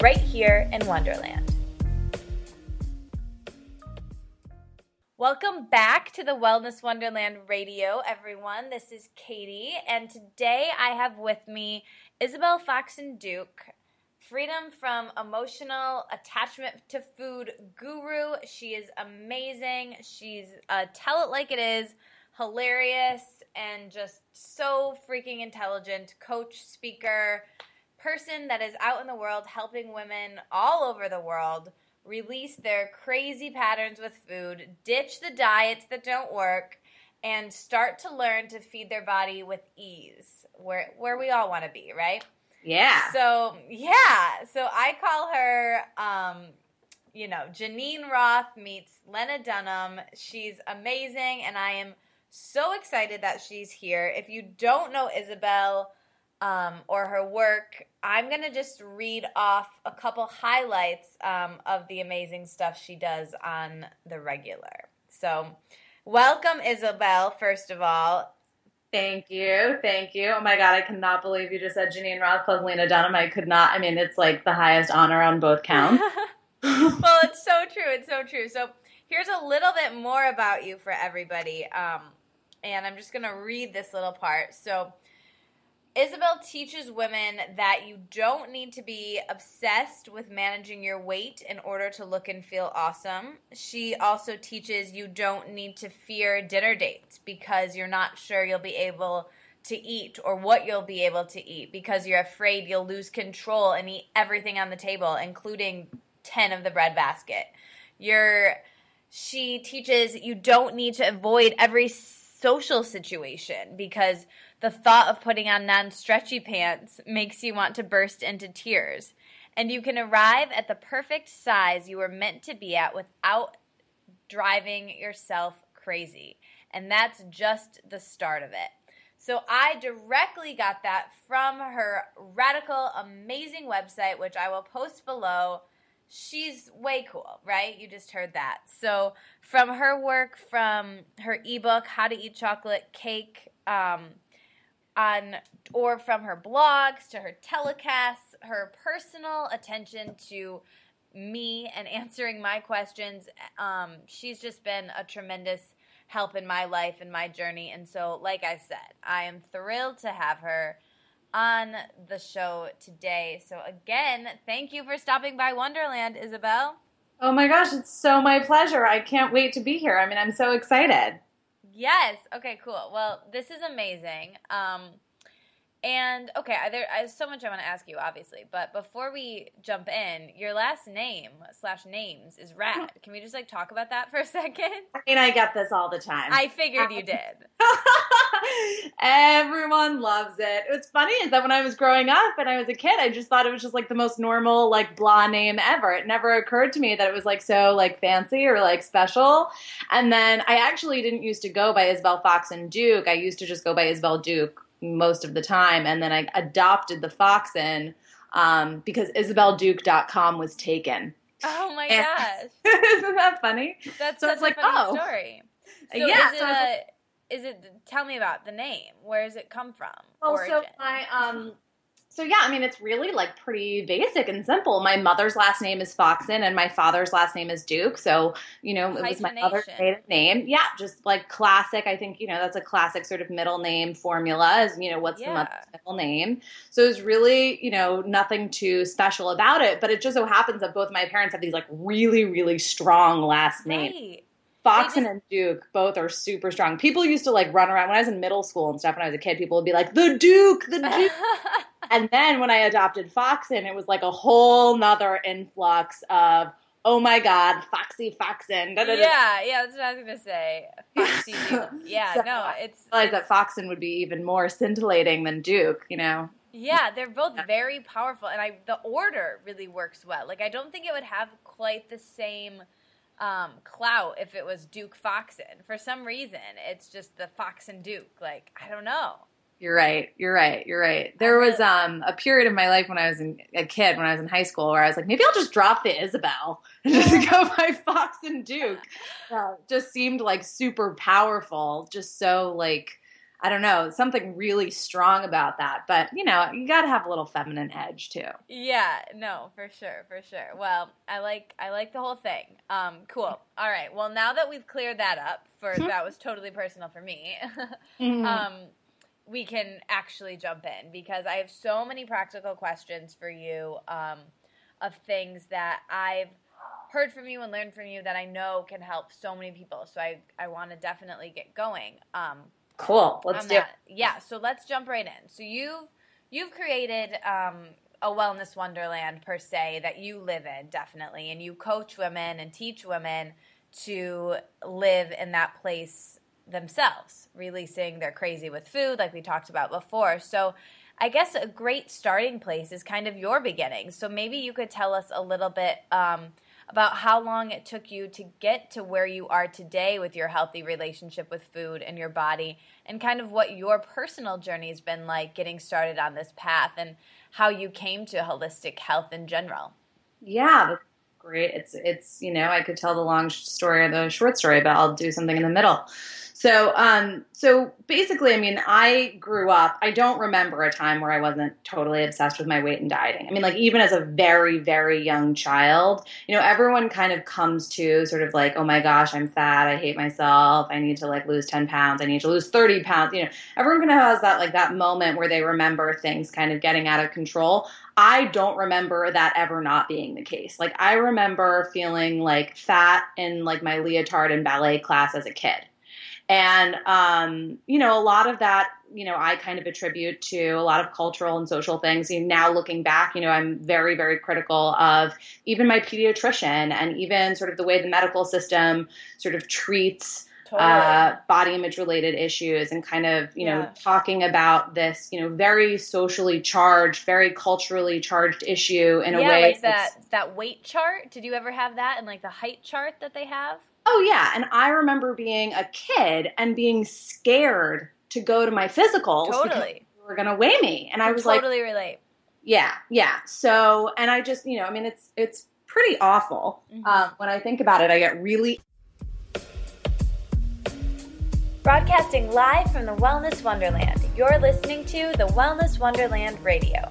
right here in Wonderland. Welcome back to the Wellness Wonderland Radio, everyone. This is Katie, and today I have with me Isabel Foxen Duke, freedom from emotional attachment to food guru. She is amazing. She's a tell it like it is, hilarious, and just so freaking intelligent coach, speaker, person that is out in the world helping women all over the world release their crazy patterns with food, ditch the diets that don't work, and start to learn to feed their body with ease, where where we all want to be, right? Yeah. So yeah, so I call her, um, you know, Geneen Roth meets Lena Dunham. She's amazing, and I am so excited that she's here. If you don't know Isabel um, or her work, I'm going to just read off a couple highlights um, of the amazing stuff she does on the regular. So, welcome, Isabel, first of all. Thank you. Thank you. Oh my God, I cannot believe you just said Geneen Roth plus Lena Dunham. I could not. I mean, it's like the highest honor on both counts. well, it's so true. It's so true. So, here's a little bit more about you for everybody. Um, and I'm just going to read this little part. So, Isabel teaches women that you don't need to be obsessed with managing your weight in order to look and feel awesome. She also teaches you don't need to fear dinner dates because you're not sure you'll be able to eat or what you'll be able to eat because you're afraid you'll lose control and eat everything on the table, including 10 of the bread basket. You're she teaches you don't need to avoid every social situation because the thought of putting on non stretchy pants makes you want to burst into tears. And you can arrive at the perfect size you were meant to be at without driving yourself crazy. And that's just the start of it. So I directly got that from her radical, amazing website, which I will post below. She's way cool, right? You just heard that. So from her work, from her ebook, How to Eat Chocolate Cake, um, on or from her blogs to her telecasts, her personal attention to me and answering my questions. Um, she's just been a tremendous help in my life and my journey. And so, like I said, I am thrilled to have her on the show today. So, again, thank you for stopping by Wonderland, Isabel. Oh my gosh, it's so my pleasure. I can't wait to be here. I mean, I'm so excited. Yes. Okay. Cool. Well, this is amazing. Um, and okay, there there's so much I want to ask you, obviously, but before we jump in, your last name slash names is rad. Can we just like talk about that for a second? I mean, I get this all the time. I figured you did. Everyone loves it. What's funny is that when I was growing up and I was a kid, I just thought it was just like the most normal, like blah name ever. It never occurred to me that it was like so like fancy or like special. And then I actually didn't used to go by Isabel and Duke. I used to just go by Isabel Duke most of the time. And then I adopted the Foxen um, because IsabelDuke.com was taken. Oh my and, gosh. isn't that funny? That's so it's like, oh. story. So yeah. Is it, so is it, tell me about the name. Where does it come from? Well, Origin. so my, um, so yeah, I mean, it's really like pretty basic and simple. My mother's last name is Foxen, and my father's last name is Duke. So you know, it was my mother's maiden name. Yeah, just like classic. I think you know that's a classic sort of middle name formula. Is you know what's yeah. the mother's middle name? So it's really you know nothing too special about it. But it just so happens that both my parents have these like really really strong last names. Right. Foxen just, and Duke both are super strong. People used to like run around when I was in middle school and stuff. When I was a kid, people would be like, "The Duke, the Duke." and then when I adopted Foxen, it was like a whole nother influx of oh my god, Foxy Foxen. Yeah, yeah, that's what I was gonna say. Foxy, yeah, so no, it's. I realized that Foxen would be even more scintillating than Duke, you know. Yeah, they're both very powerful, and I the order really works well. Like I don't think it would have quite the same um, clout if it was Duke Foxen. For some reason, it's just the Foxen Duke. Like I don't know. You're right. You're right. You're right. There was um, a period of my life when I was in, a kid, when I was in high school, where I was like, maybe I'll just drop the Isabel and just go by Foxen Duke. Just seemed like super powerful. Just so like I don't know, something really strong about that. But you know, you got to have a little feminine edge too. Yeah, no, for sure, for sure. Well, I like I like the whole thing. Um, cool. All right. Well, now that we've cleared that up, for mm-hmm. that was totally personal for me. mm-hmm. um, we can actually jump in because I have so many practical questions for you um, of things that I've heard from you and learned from you that I know can help so many people. So I I want to definitely get going. Um, Cool. Let's do. That. Yeah. So let's jump right in. So you've you've created um, a wellness wonderland per se that you live in definitely, and you coach women and teach women to live in that place themselves, releasing their crazy with food, like we talked about before. So. I guess a great starting place is kind of your beginning. So maybe you could tell us a little bit um, about how long it took you to get to where you are today with your healthy relationship with food and your body, and kind of what your personal journey has been like getting started on this path and how you came to holistic health in general. Yeah, great. It's it's you know I could tell the long story or the short story, but I'll do something in the middle. So, um, so basically, I mean, I grew up. I don't remember a time where I wasn't totally obsessed with my weight and dieting. I mean, like even as a very, very young child, you know, everyone kind of comes to sort of like, oh my gosh, I'm fat. I hate myself. I need to like lose ten pounds. I need to lose thirty pounds. You know, everyone kind of has that like that moment where they remember things kind of getting out of control. I don't remember that ever not being the case. Like I remember feeling like fat in like my leotard in ballet class as a kid and, um, you know, a lot of that, you know, I kind of attribute to a lot of cultural and social things. You now looking back, you know, I'm very, very critical of even my pediatrician and even sort of the way the medical system sort of treats Totally. Uh, body image related issues and kind of you yeah. know talking about this you know very socially charged very culturally charged issue in yeah, a way like that that weight chart did you ever have that and like the height chart that they have Oh yeah, and I remember being a kid and being scared to go to my physicals totally. because were going to weigh me, and I, I was totally like, totally relate. Yeah, yeah. So, and I just, you know, I mean, it's it's pretty awful mm-hmm. um, when I think about it. I get really broadcasting live from the Wellness Wonderland. You're listening to the Wellness Wonderland Radio.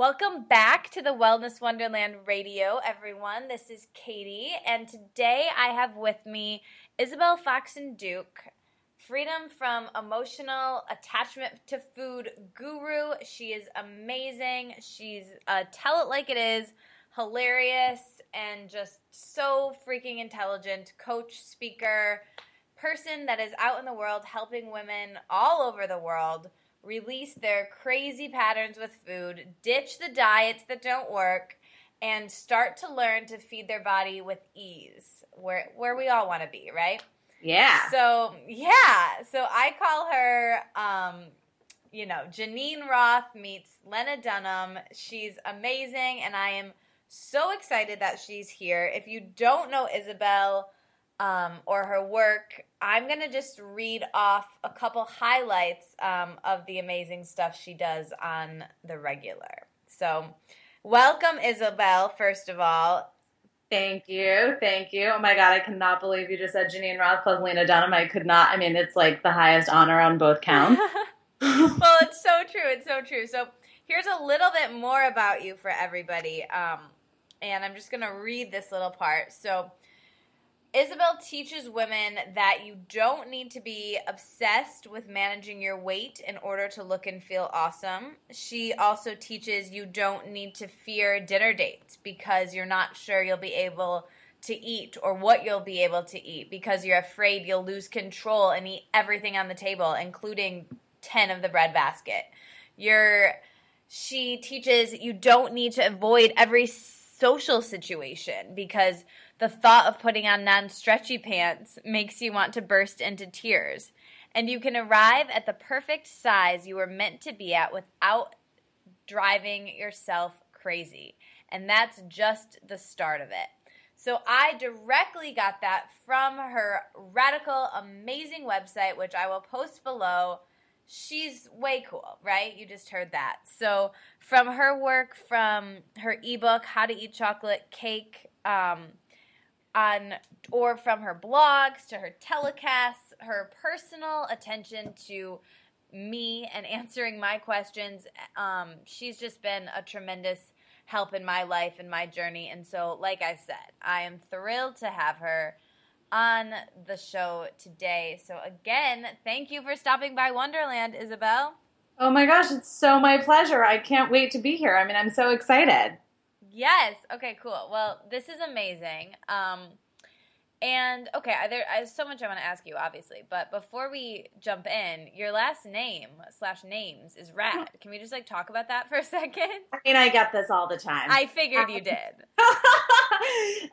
Welcome back to the Wellness Wonderland Radio, everyone. This is Katie, and today I have with me Isabel Foxen Duke, freedom from emotional attachment to food guru. She is amazing. She's a tell it like it is, hilarious, and just so freaking intelligent coach, speaker, person that is out in the world helping women all over the world release their crazy patterns with food, ditch the diets that don't work, and start to learn to feed their body with ease, where where we all want to be, right? Yeah. So yeah, so I call her, um, you know, Geneen Roth meets Lena Dunham. She's amazing, and I am so excited that she's here. If you don't know Isabel um, or her work, I'm going to just read off a couple highlights um, of the amazing stuff she does on the regular. So, welcome, Isabel, first of all. Thank you. Thank you. Oh my God, I cannot believe you just said Geneen Roth plus Lena Dunham. I could not. I mean, it's like the highest honor on both counts. well, it's so true. It's so true. So, here's a little bit more about you for everybody. Um, and I'm just going to read this little part. So, Isabel teaches women that you don't need to be obsessed with managing your weight in order to look and feel awesome. She also teaches you don't need to fear dinner dates because you're not sure you'll be able to eat or what you'll be able to eat because you're afraid you'll lose control and eat everything on the table, including 10 of the bread basket. You're she teaches you don't need to avoid every social situation because the thought of putting on non stretchy pants makes you want to burst into tears. And you can arrive at the perfect size you were meant to be at without driving yourself crazy. And that's just the start of it. So I directly got that from her radical, amazing website, which I will post below she's way cool, right? You just heard that. So, from her work, from her ebook, How to Eat Chocolate Cake, um, on or from her blogs to her telecasts, her personal attention to me and answering my questions. Um, she's just been a tremendous help in my life and my journey. And so, like I said, I am thrilled to have her on the show today. So, again, thank you for stopping by Wonderland, Isabel. Oh my gosh, it's so my pleasure. I can't wait to be here. I mean, I'm so excited. Yes. Okay, cool. Well, this is amazing. Um, and okay, there I so much I want to ask you, obviously, but before we jump in, your last name slash names is rad. Can we just like talk about that for a second? I mean, I get this all the time. I figured you did.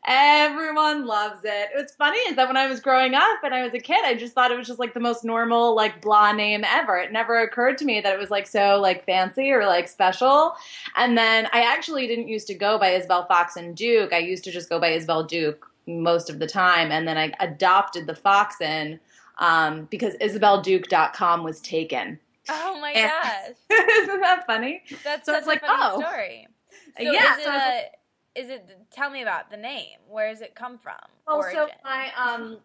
Everyone loves it. What's funny is that when I was growing up and I was a kid, I just thought it was just like the most normal, like blah name ever. It never occurred to me that it was like so like fancy or like special. And then I actually didn't used to go by Isabel Foxen Duke. I used to just go by Isabel Duke most of the time. And then I adopted the Foxen um, because IsabelDuke.com was taken. Oh my and, gosh. Isn't that funny? That's so it's like, oh. story. So yeah. It, a, is it, tell me about the name. Where does it come from? Well, Origin? so my, um,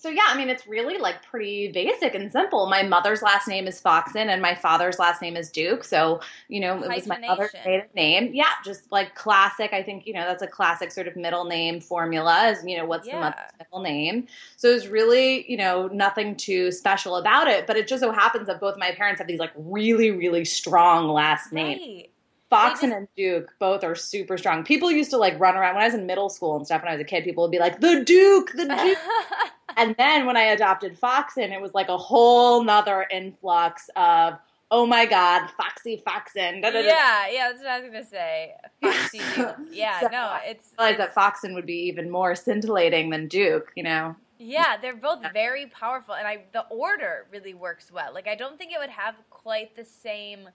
so yeah, I mean, it's really like pretty basic and simple. My mother's last name is Foxen, and my father's last name is Duke. So you know, it was my other name. Yeah, just like classic. I think you know that's a classic sort of middle name formula. Is you know what's yeah. the mother's middle name? So it's really you know nothing too special about it. But it just so happens that both my parents have these like really really strong last names. Right. Foxen and Duke both are super strong. People used to like run around when I was in middle school and stuff. When I was a kid, people would be like, "The Duke, the Duke." and then when I adopted Foxen, it was like a whole nother influx of oh my god, Foxy Foxen. Yeah, yeah, that's what I was gonna say. Foxy Duke. Yeah, so no, it's. I realized that Foxen would be even more scintillating than Duke. You know. Yeah, they're both very powerful, and I the order really works well. Like I don't think it would have quite the same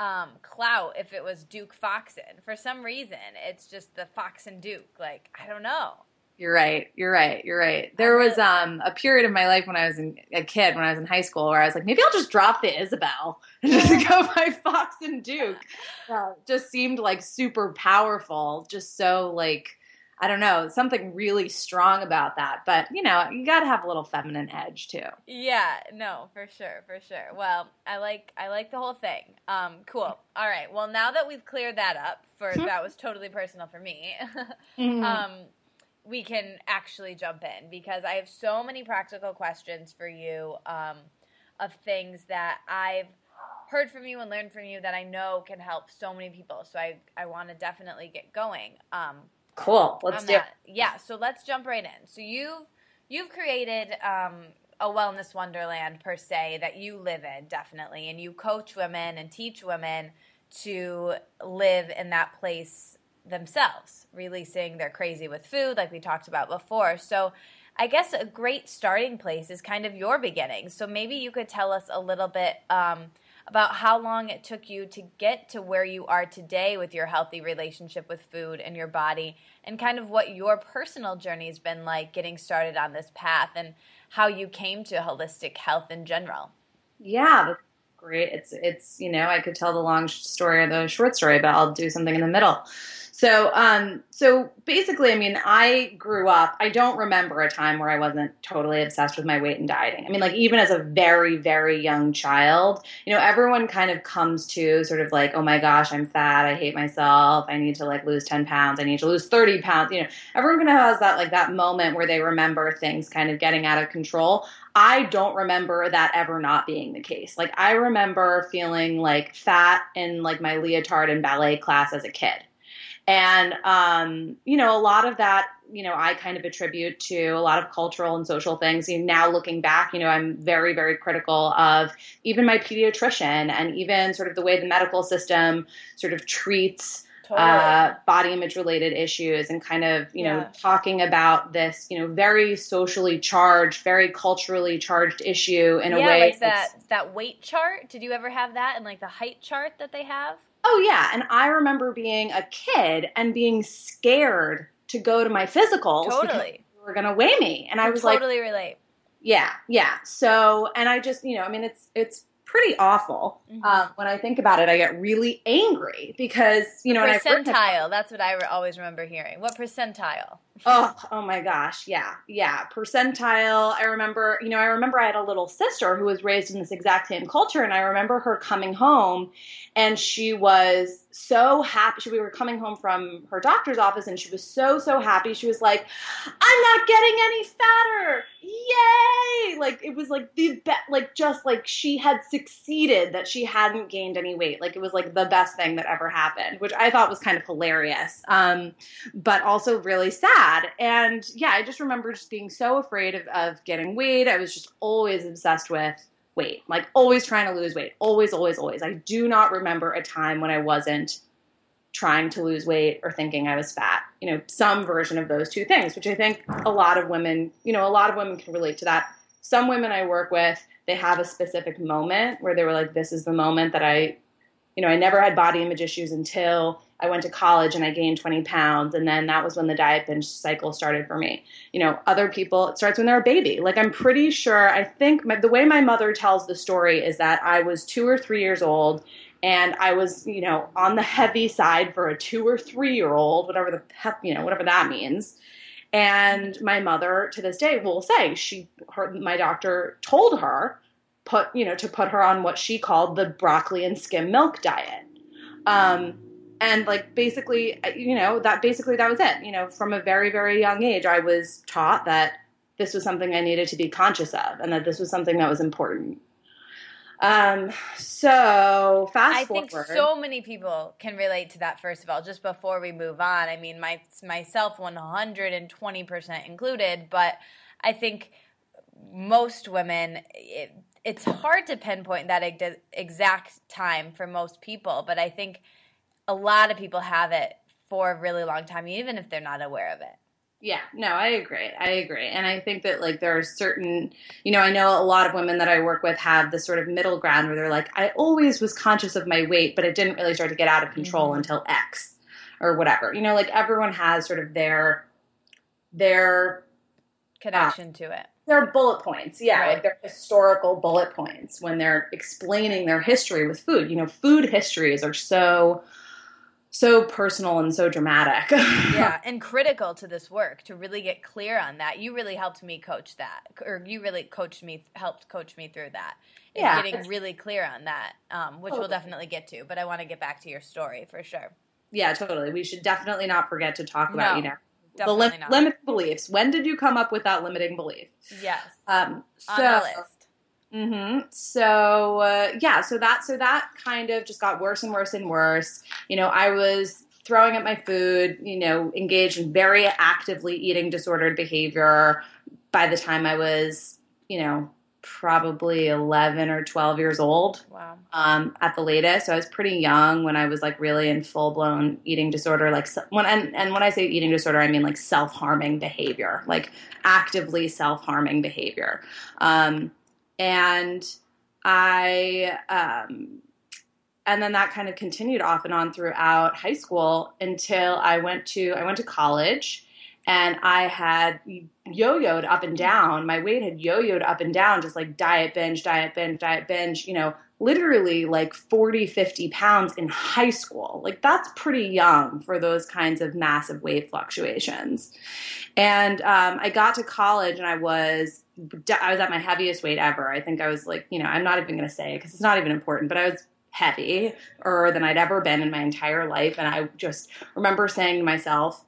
um, clout if it was Duke Foxen. For some reason, it's just the Foxen Duke. Like I don't know. You're right. You're right. You're right. There was um, a period of my life when I was in, a kid, when I was in high school, where I was like, maybe I'll just drop the Isabel and just go by Foxen Duke. Just seemed like super powerful. Just so like, I don't know, something really strong about that. But you know, you got to have a little feminine edge too. Yeah. No, for sure, for sure. Well, I like I like the whole thing. Um, cool. All right. Well, now that we've cleared that up, for that was totally personal for me. mm-hmm. um we can actually jump in because I have so many practical questions for you um, of things that I've heard from you and learned from you that I know can help so many people. So I, I want to definitely get going. Um, cool. Let's do it. Yeah. So let's jump right in. So you've you've created um, a wellness wonderland per se that you live in definitely, and you coach women and teach women to live in that place themselves, releasing their crazy with food, like we talked about before. So, I guess a great starting place is kind of your beginning. So, maybe you could tell us a little bit um, about how long it took you to get to where you are today with your healthy relationship with food and your body, and kind of what your personal journey has been like getting started on this path and how you came to holistic health in general. Yeah, great. It's it's you know I could tell the long story or the short story, but I'll do something in the middle. So, um, so basically, I mean, I grew up. I don't remember a time where I wasn't totally obsessed with my weight and dieting. I mean, like even as a very, very young child, you know, everyone kind of comes to sort of like, oh my gosh, I'm fat. I hate myself. I need to like lose ten pounds. I need to lose thirty pounds. You know, everyone kind of has that like that moment where they remember things kind of getting out of control. I don't remember that ever not being the case. Like I remember feeling like fat in like my leotard in ballet class as a kid and, um, you know, a lot of that, you know, I kind of attribute to a lot of cultural and social things. You now looking back, you know, I'm very, very critical of even my pediatrician and even sort of the way the medical system sort of treats totally. uh, body image related issues and kind of, you yeah. know, talking about this, you know, very socially charged, very culturally charged issue in yeah, a way. Like that, that weight chart. Did you ever have that and like the height chart that they have? Oh yeah, and I remember being a kid and being scared to go to my physicals totally. because were going to weigh me, and I, I was totally like, totally relate. Yeah, yeah. So, and I just, you know, I mean, it's it's pretty awful. Mm-hmm. Um, when I think about it, I get really angry because you know, percentile. that's what I always remember hearing. What percentile? Oh, oh my gosh, yeah, yeah, percentile. I remember, you know, I remember I had a little sister who was raised in this exact same culture, and I remember her coming home, and she was so happy. We were coming home from her doctor's office, and she was so so happy. She was like, "I'm not getting any fatter! Yay!" Like it was like the be- like just like she had succeeded that she hadn't gained any weight. Like it was like the best thing that ever happened, which I thought was kind of hilarious, um, but also really sad. And yeah, I just remember just being so afraid of, of getting weight. I was just always obsessed with weight, like always trying to lose weight, always, always, always. I do not remember a time when I wasn't trying to lose weight or thinking I was fat. You know, some version of those two things, which I think a lot of women, you know, a lot of women can relate to that. Some women I work with, they have a specific moment where they were like, this is the moment that I, you know, I never had body image issues until I went to college and I gained 20 pounds. And then that was when the diet binge cycle started for me. You know, other people, it starts when they're a baby. Like, I'm pretty sure, I think my, the way my mother tells the story is that I was two or three years old and I was, you know, on the heavy side for a two or three year old, whatever the, you know, whatever that means. And my mother to this day will say she, her, my doctor told her, put, you know, to put her on what she called the broccoli and skim milk diet. Um, and like basically uh, you know that basically that was it. You know from a very very young age i was taught that this was something i needed to be conscious of and that this was something that was important. Um so fast i forward. think so many people can relate to that first of all just before we move on. I mean my myself 120% included but i think most women it, it's hard to pinpoint that exact time for most people but i think a lot of people have it for a really long time, even if they're not aware of it. Yeah, no, I agree. I agree. And I think that like there are certain, you know, I know a lot of women that I work with have this sort of middle ground where they're like, I always was conscious of my weight, but it didn't really start to get out of control mm-hmm. until X or whatever. You know, like everyone has sort of their their connection uh, to it. Their bullet points, yeah, right. like their historical bullet points when they're explaining their history with food. You know, food histories are so so personal and so dramatic. yeah, and critical to this work to really get clear on that. You really helped me coach that, or you really coached me, helped coach me through that. Yeah, getting really clear on that, um, which totally. we'll definitely get to. But I want to get back to your story for sure. Yeah, totally. We should definitely not forget to talk about no, you know the lim- limiting beliefs. When did you come up with that limiting belief? Yes. Um, so Mm-hmm. So uh, yeah, so that so that kind of just got worse and worse and worse. You know, I was throwing up my food. You know, engaged in very actively eating disordered behavior. By the time I was, you know, probably eleven or twelve years old. Wow. Um, at the latest, so I was pretty young when I was like really in full blown eating disorder. Like when and and when I say eating disorder, I mean like self harming behavior, like actively self harming behavior. Um, and I um, and then that kind of continued off and on throughout high school until I went to I went to college and I had yo-yoed up and down. My weight had yo-yoed up and down, just like diet binge, diet binge, diet binge. You know, literally like 40, 50 pounds in high school. Like that's pretty young for those kinds of massive weight fluctuations. And um, I got to college and I was I was at my heaviest weight ever. I think I was like, you know, I'm not even going to say it because it's not even important, but I was heavy or than I'd ever been in my entire life. And I just remember saying to myself,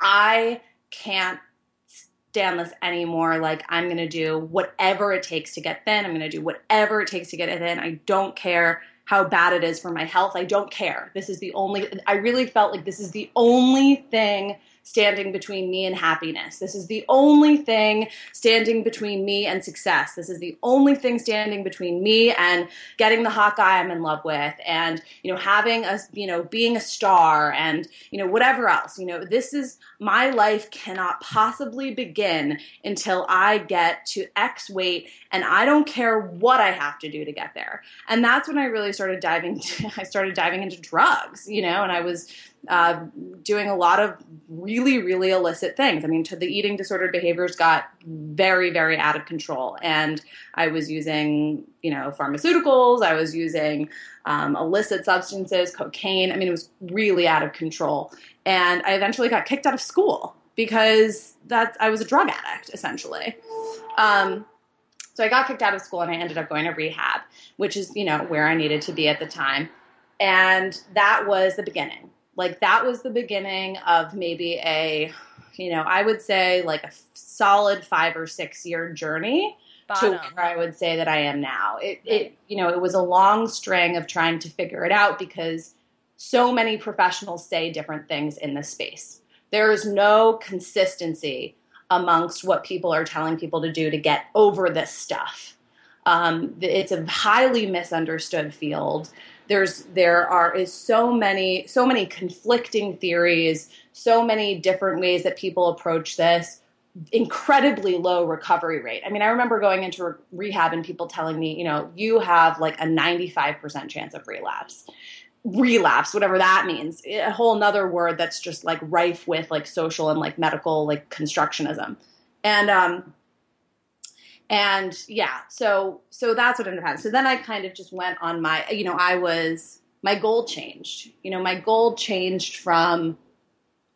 I can't stand this anymore. Like, I'm going to do whatever it takes to get thin. I'm going to do whatever it takes to get thin. I don't care how bad it is for my health. I don't care. This is the only, I really felt like this is the only thing standing between me and happiness. This is the only thing standing between me and success. This is the only thing standing between me and getting the hot guy I'm in love with and, you know, having a, you know, being a star and, you know, whatever else. You know, this is my life cannot possibly begin until I get to X weight and I don't care what I have to do to get there. And that's when I really started diving I started diving into drugs, you know, and I was uh, doing a lot of really, really illicit things. I mean, to the eating disordered behaviors got very, very out of control. And I was using, you know, pharmaceuticals, I was using um, illicit substances, cocaine. I mean, it was really out of control. And I eventually got kicked out of school because that I was a drug addict, essentially. Um, so I got kicked out of school and I ended up going to rehab, which is, you know, where I needed to be at the time. And that was the beginning like that was the beginning of maybe a you know i would say like a solid five or six year journey Bottom. to where i would say that i am now it, it you know it was a long string of trying to figure it out because so many professionals say different things in this space. There is no consistency amongst what people are telling people to do to get over this stuff. Um, it's a highly misunderstood field. There's there are is so many so many conflicting theories so many different ways that people approach this incredibly low recovery rate. I mean i remember going into re- rehab and people telling me you know you have like a 95% chance of relapse relapse whatever that means. A whole nother word that's just like rife with like social and like medical like constructionism. And um and yeah so so that's what ended up happening so then i kind of just went on my you know i was my goal changed. You know my goal changed from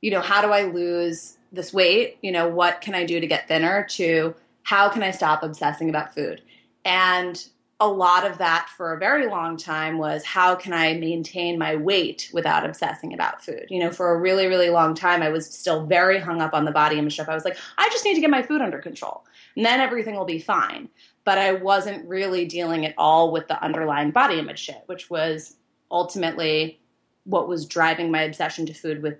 you know how do i lose this weight? You know what can i do to get thinner? To how can i stop obsessing about food? And a lot of that for a very long time was how can I maintain my weight without obsessing about food? You know, for a really, really long time, I was still very hung up on the body image stuff. I was like, I just need to get my food under control and then everything will be fine. But I wasn't really dealing at all with the underlying body image shit, which was ultimately what was driving my obsession to food with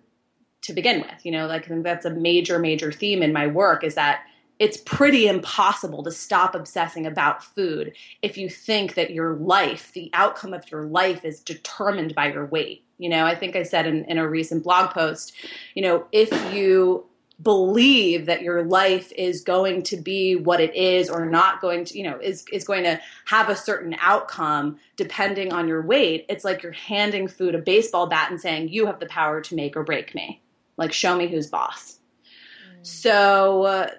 to begin with. You know, like I think that's a major, major theme in my work is that it's pretty impossible to stop obsessing about food if you think that your life, the outcome of your life, is determined by your weight. You know, I think I said in, in a recent blog post, you know, if you believe that your life is going to be what it is or not going to you know is is going to have a certain outcome depending on your weight it's like you're handing food a baseball bat and saying you have the power to make or break me like show me who's boss mm. so uh,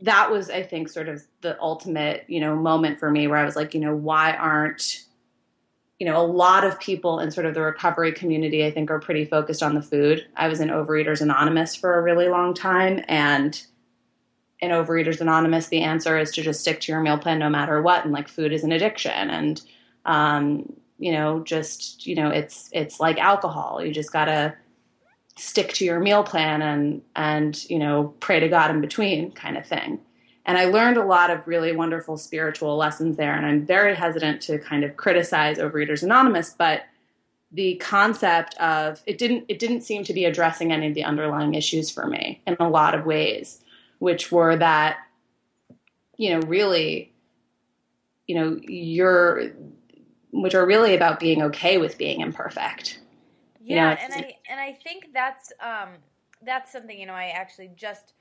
that was i think sort of the ultimate you know moment for me where i was like you know why aren't you know, a lot of people in sort of the recovery community, I think, are pretty focused on the food. I was in Overeaters Anonymous for a really long time, and in Overeaters Anonymous, the answer is to just stick to your meal plan no matter what, and like food is an addiction, and um, you know, just you know, it's it's like alcohol. You just gotta stick to your meal plan and and you know, pray to God in between, kind of thing. And I learned a lot of really wonderful spiritual lessons there. And I'm very hesitant to kind of criticize Overeaters Anonymous, but the concept of it didn't it didn't seem to be addressing any of the underlying issues for me in a lot of ways, which were that, you know, really, you know, you're which are really about being okay with being imperfect. Yeah, you know, and I and I think that's um that's something, you know, I actually just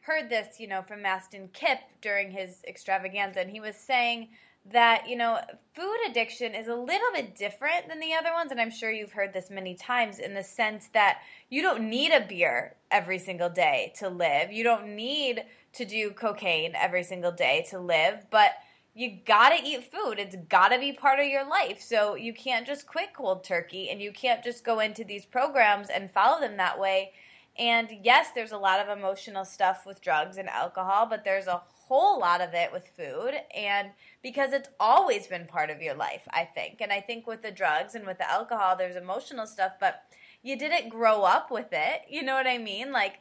heard this, you know, from Mastin Kipp during his extravaganza, and he was saying that, you know, food addiction is a little bit different than the other ones, and I'm sure you've heard this many times in the sense that you don't need a beer every single day to live. You don't need to do cocaine every single day to live, but you gotta eat food. It's gotta be part of your life. So you can't just quit cold turkey and you can't just go into these programs and follow them that way. And yes, there's a lot of emotional stuff with drugs and alcohol, but there's a whole lot of it with food. And because it's always been part of your life, I think. And I think with the drugs and with the alcohol, there's emotional stuff, but you didn't grow up with it. You know what I mean? Like,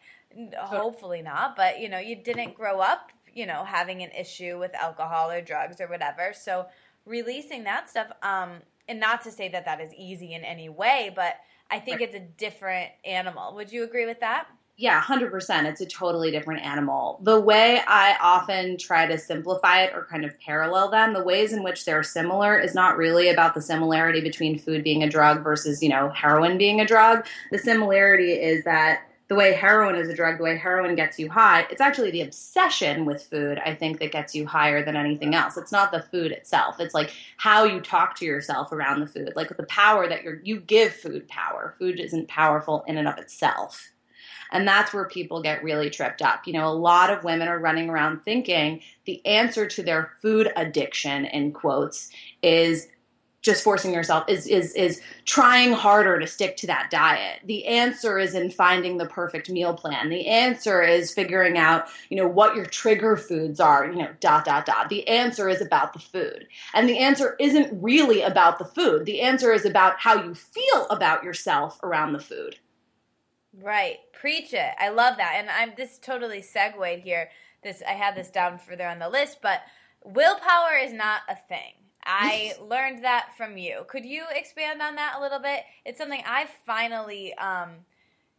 hopefully not, but you know, you didn't grow up you know, having an issue with alcohol or drugs or whatever. So releasing that stuff, um, and not to say that that is easy in any way, but I think right. it's a different animal. Would you agree with that? Yeah, 100%. It's a totally different animal. The way I often try to simplify it or kind of parallel them, the ways in which they're similar is not really about the similarity between food being a drug versus, you know, heroin being a drug. The similarity is that the way heroin is a drug, the way heroin gets you high, it's actually the obsession with food, I think, that gets you higher than anything else. It's not the food itself. It's like how you talk to yourself around the food. Like the power that you're you give food power. Food isn't powerful in and of itself. And that's where people get really tripped up. You know, a lot of women are running around thinking the answer to their food addiction, in quotes, is just forcing yourself is is is trying harder to stick to that diet. The answer is in finding the perfect meal plan. The answer is figuring out, you know, what your trigger foods are, you know, dot dot dot. The answer is about the food. And the answer isn't really about the food. The answer is about how you feel about yourself around the food. Right. Preach it. I love that. And I'm this totally segued here. This I had this down further on the list, but willpower is not a thing I learned that from you. Could you expand on that a little bit? It's something I finally um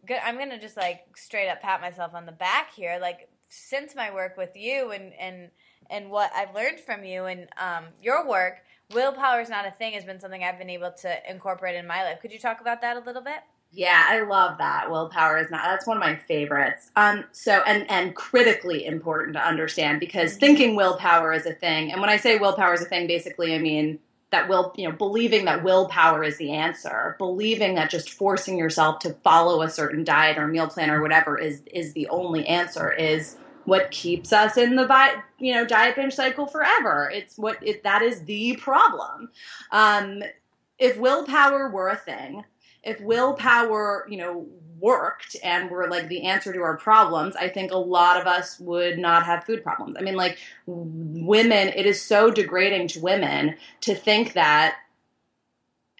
good I'm going to just like straight up pat myself on the back here like since my work with you and and and what I've learned from you and um your work, willpower is not a thing has been something I've been able to incorporate in my life. Could you talk about that a little bit? Yeah, I love that. Willpower is not that's one of my favorites. Um so and and critically important to understand because mm-hmm. thinking willpower is a thing. And when I say willpower is a thing, basically I mean that will, you know, believing that willpower is the answer, believing that just forcing yourself to follow a certain diet or meal plan or whatever is is the only answer is what keeps us in the you know diet binge cycle forever. It's what it, that is the problem. Um, if willpower were a thing, if willpower, you know, worked and were like the answer to our problems, I think a lot of us would not have food problems. I mean, like women, it is so degrading to women to think that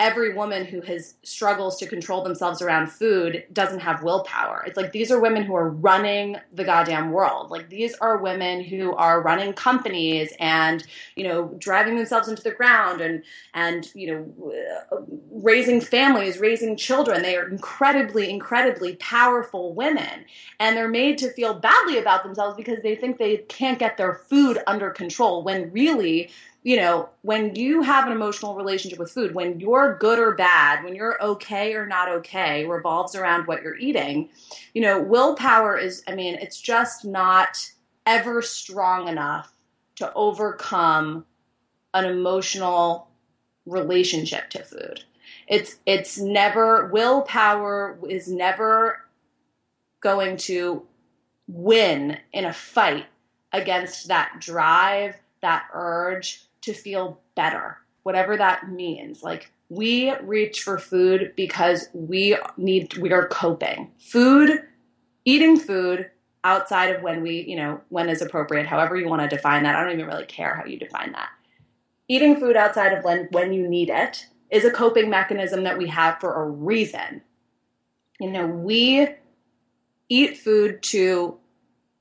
every woman who has struggles to control themselves around food doesn't have willpower. It's like these are women who are running the goddamn world. Like these are women who are running companies and, you know, driving themselves into the ground and and, you know, uh, raising families, raising children. They are incredibly incredibly powerful women and they're made to feel badly about themselves because they think they can't get their food under control when really you know, when you have an emotional relationship with food, when you're good or bad, when you're okay or not okay, revolves around what you're eating, you know, willpower is, I mean, it's just not ever strong enough to overcome an emotional relationship to food. It's it's never willpower is never going to win in a fight against that drive, that urge, to feel better, whatever that means. Like we reach for food because we need we are coping. Food, eating food outside of when we, you know, when is appropriate, however you want to define that. I don't even really care how you define that. Eating food outside of when when you need it is a coping mechanism that we have for a reason. You know, we eat food to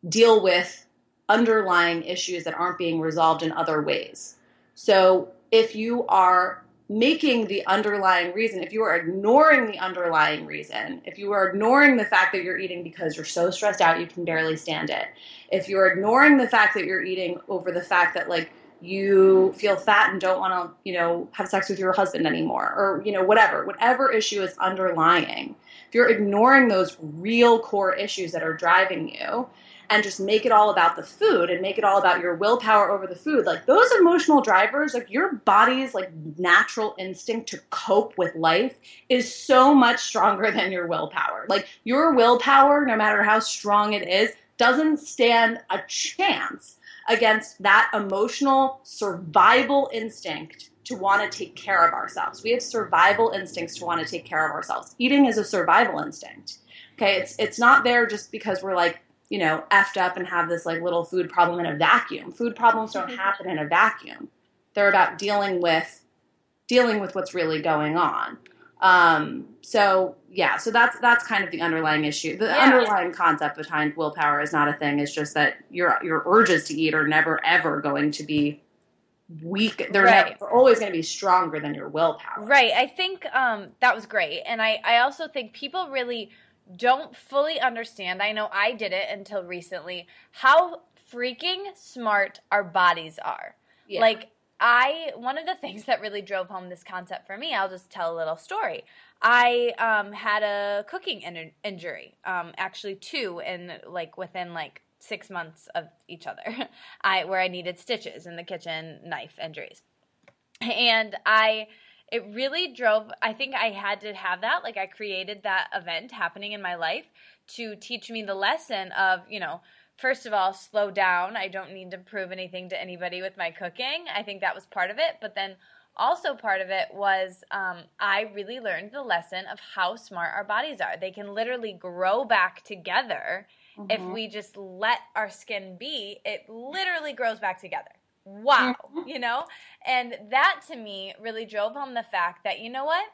deal with underlying issues that aren't being resolved in other ways. So if you are making the underlying reason, if you are ignoring the underlying reason, if you are ignoring the fact that you're eating because you're so stressed out you can barely stand it, if you're ignoring the fact that you're eating over the fact that like you feel fat and don't want to, you know, have sex with your husband anymore or, you know, whatever, whatever issue is underlying. If you're ignoring those real core issues that are driving you, and just make it all about the food and make it all about your willpower over the food like those emotional drivers like your body's like natural instinct to cope with life is so much stronger than your willpower like your willpower no matter how strong it is doesn't stand a chance against that emotional survival instinct to want to take care of ourselves. We have survival instincts to want to take care of ourselves. Eating is a survival instinct. Okay, it's it's not there just because we're like, you know, effed up and have this like little food problem in a vacuum. Food problems don't mm-hmm. happen in a vacuum. They're about dealing with dealing with what's really going on. Um, so yeah, so that's that's kind of the underlying issue. The yeah. underlying concept behind willpower is not a thing. It's just that your your urges to eat are never ever going to be weak. They're, right. never, they're always going to be stronger than your willpower. Right. I think um, that was great, and I I also think people really don't fully understand. I know I did it until recently. How freaking smart our bodies are. Yeah. Like I one of the things that really drove home this concept for me, I'll just tell a little story. I um, had a cooking in- injury, um, actually two, in like within like six months of each other. I where I needed stitches in the kitchen, knife injuries, and I it really drove. I think I had to have that. Like I created that event happening in my life to teach me the lesson of you know first of all, slow down. I don't need to prove anything to anybody with my cooking. I think that was part of it. But then also part of it was um, I really learned the lesson of how smart our bodies are. They can literally grow back together mm-hmm. if we just let our skin be. It literally grows back together. Wow, mm-hmm. you know? And that to me really drove home the fact that, you know what?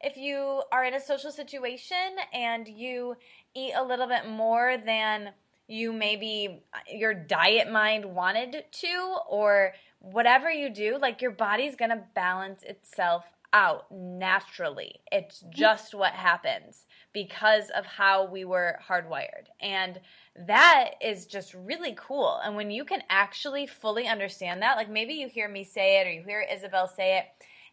If you are in a social situation and you eat a little bit more than you maybe your diet mind wanted to or whatever you do like your body's to balance itself out naturally it's mm-hmm. just what happens because of how we were hardwired and that is just really cool and when you can actually fully understand that like maybe you hear me say it or you hear Isabel say it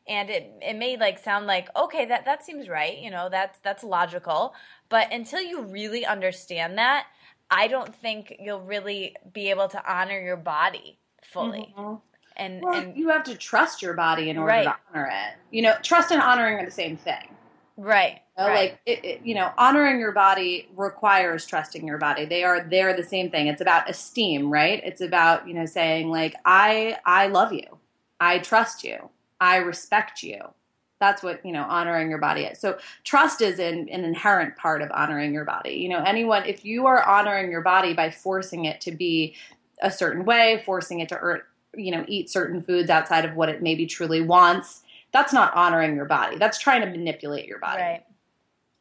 and it it may like sound like okay that that seems right you know that's that's logical but until you really understand that I don't think you'll really be able to honor your body fully. Mm-hmm. And, well, and you have to trust your body in order right. to honor it. You know, trust and honoring are the same thing. Right. You know, right. Like it, it, you know, honoring your body requires trusting your body. They are they're the same thing. It's about esteem, right? It's about you know saying like I I love you, I trust you, I respect you that's what you know honoring your body is so trust is in, an inherent part of honoring your body you know anyone if you are honoring your body by forcing it to be a certain way forcing it to you know eat certain foods outside of what it maybe truly wants that's not honoring your body that's trying to manipulate your body right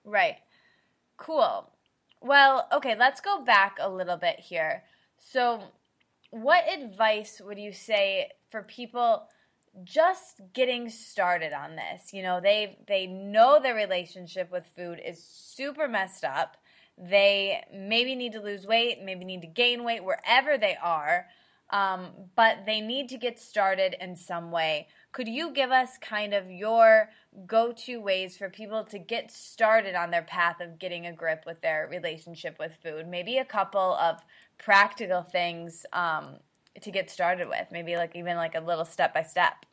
right cool well okay let's go back a little bit here so what advice would you say for people just getting started on this. You know, they they know their relationship with food is super messed up. They maybe need to lose weight, maybe need to gain weight wherever they are, um, but they need to get started in some way. Could you give us kind of your go to ways for people to get started on their path of getting a grip with their relationship with food? Maybe a couple of practical things um, to get started with maybe like even like a little step by step.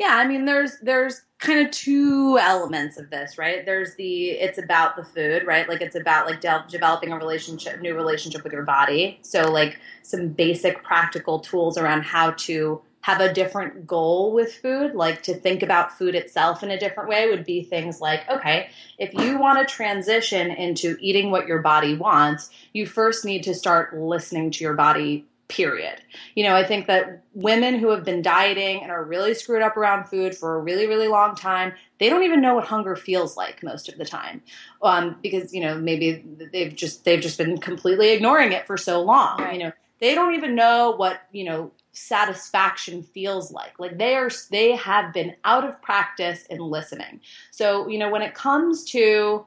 Yeah i mean there's there's kind of two elements of this right? There's the it's about the food right? Like it's about like de- developing a relationship new relationship with your body. So like some basic practical tools around how to have a different goal with food, like to think about food itself in a different way, would be things like okay, if you want to transition into eating what your body wants, you first need to start listening to your body period. You know, I think that women who have been dieting and are really screwed up around food for a really, really long time, they don't even know what hunger feels like most of the time, um, because you know maybe they've just they've just been completely ignoring it for so long. Right. You know, they don't even know what you know satisfaction feels like. Like they are they have been out of practice in listening. So you know when it comes to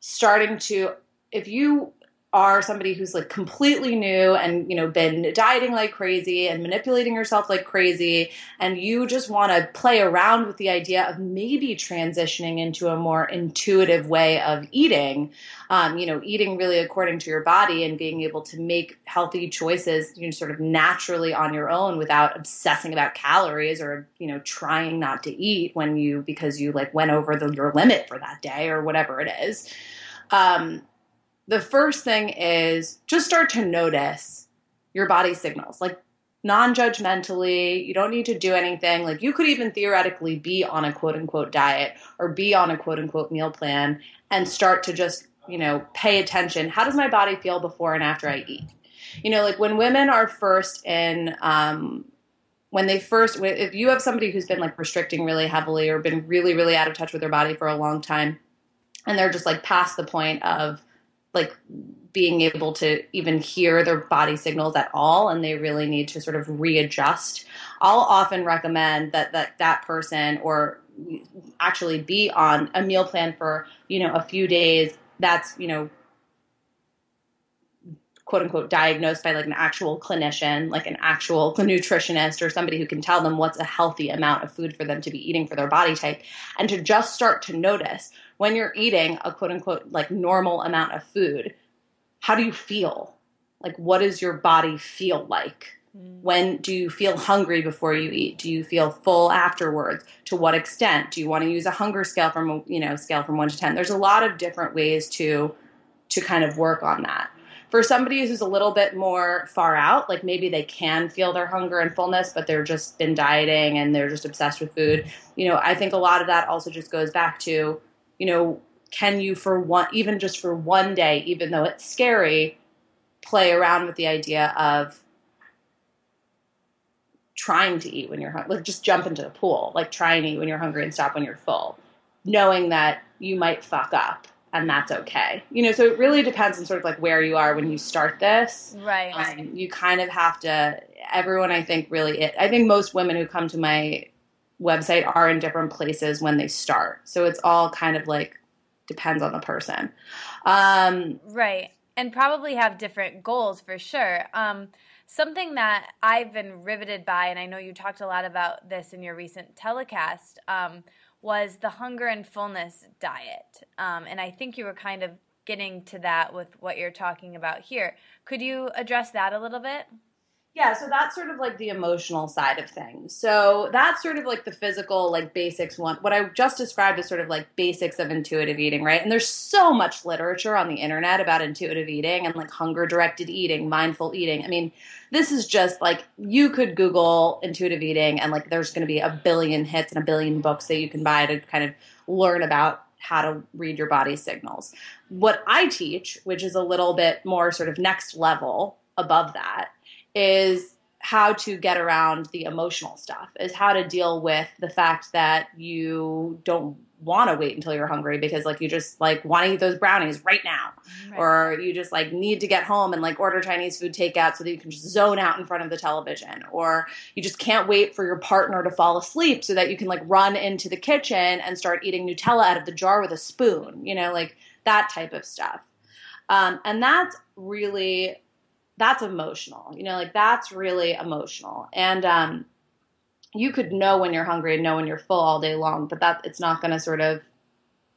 starting to if you are somebody who's like completely new and you know been dieting like crazy and manipulating yourself like crazy and you just want to play around with the idea of maybe transitioning into a more intuitive way of eating um, you know eating really according to your body and being able to make healthy choices you know sort of naturally on your own without obsessing about calories or you know trying not to eat when you because you like went over the, your limit for that day or whatever it is. Um, the first thing is just start to notice your body signals. Like non judgmentally. You don't need to do anything. Like you could even theoretically be on a quote unquote diet or be on a quote unquote meal plan and start to just, you know, pay attention. How does my body feel before and after I eat? You know, like when women are first in, um, when they first, if you have somebody who's been like restricting really heavily or been really, really out of touch with their body for a long time, and they're just like past the point of like being able to even hear their body signals at all and they really need to sort of readjust. I'll often recommend that that that person or actually be on a meal plan for you know a few days that's you know quote unquote diagnosed by like an actual clinician like an actual nutritionist or somebody who can tell them what's a healthy amount of food for them to be eating for their body type and to just start to notice when you're eating a quote unquote like normal amount of food how do you feel? Like, what does your body feel like? Mm. When do you feel hungry before you eat? Do you feel full afterwards? To what extent? Do you want to use a hunger scale from you know scale from one to ten? There's a lot of different ways to to kind of work on that. For somebody who's a little bit more far out, like maybe they can feel their hunger and fullness, but they're just been dieting and they're just obsessed with food. You know, I think a lot of that also just goes back to, you know, can you for one even just for one day even though it's scary play around with the idea of trying to eat when you're hungry like just jump into the pool like try and eat when you're hungry and stop when you're full knowing that you might fuck up and that's okay. You know so it really depends on sort of like where you are when you start this. Right. Um, you kind of have to everyone i think really it, i think most women who come to my website are in different places when they start so it's all kind of like depends on the person. Um, right. And probably have different goals for sure. Um, something that I've been riveted by, and I know you talked a lot about this in your recent telecast, um, was the hunger and fullness diet. Um, and I think you were kind of getting to that with what you're talking about here. Could you address that a little bit? Yeah, so that's sort of like the emotional side of things. So that's sort of like the physical, like basics one. What I just described is sort of like basics of intuitive eating, right? And there's so much literature on the internet about intuitive eating and like hunger directed eating, mindful eating. I mean, this is just like you could Google intuitive eating and like there's going to be a billion hits and a billion books that you can buy to kind of learn about how to read your body signals. What I teach, which is a little bit more sort of next level above that, is how to get around the emotional stuff is how to deal with the fact that you don't want to wait until you're hungry because like you just like want to eat those brownies right now. Right. or you just like need to get home and like order chinese food takeout so that you can just zone out in front of the television. Or you just can't wait for your partner to fall asleep so that you can like run into the kitchen and start eating nutella out of the jar with a spoon you know like that type of stuff. Um, and that's really that's emotional. You know, like that's really emotional. And um, you could know when you're hungry and know when you're full all day long, but that it's not going to sort of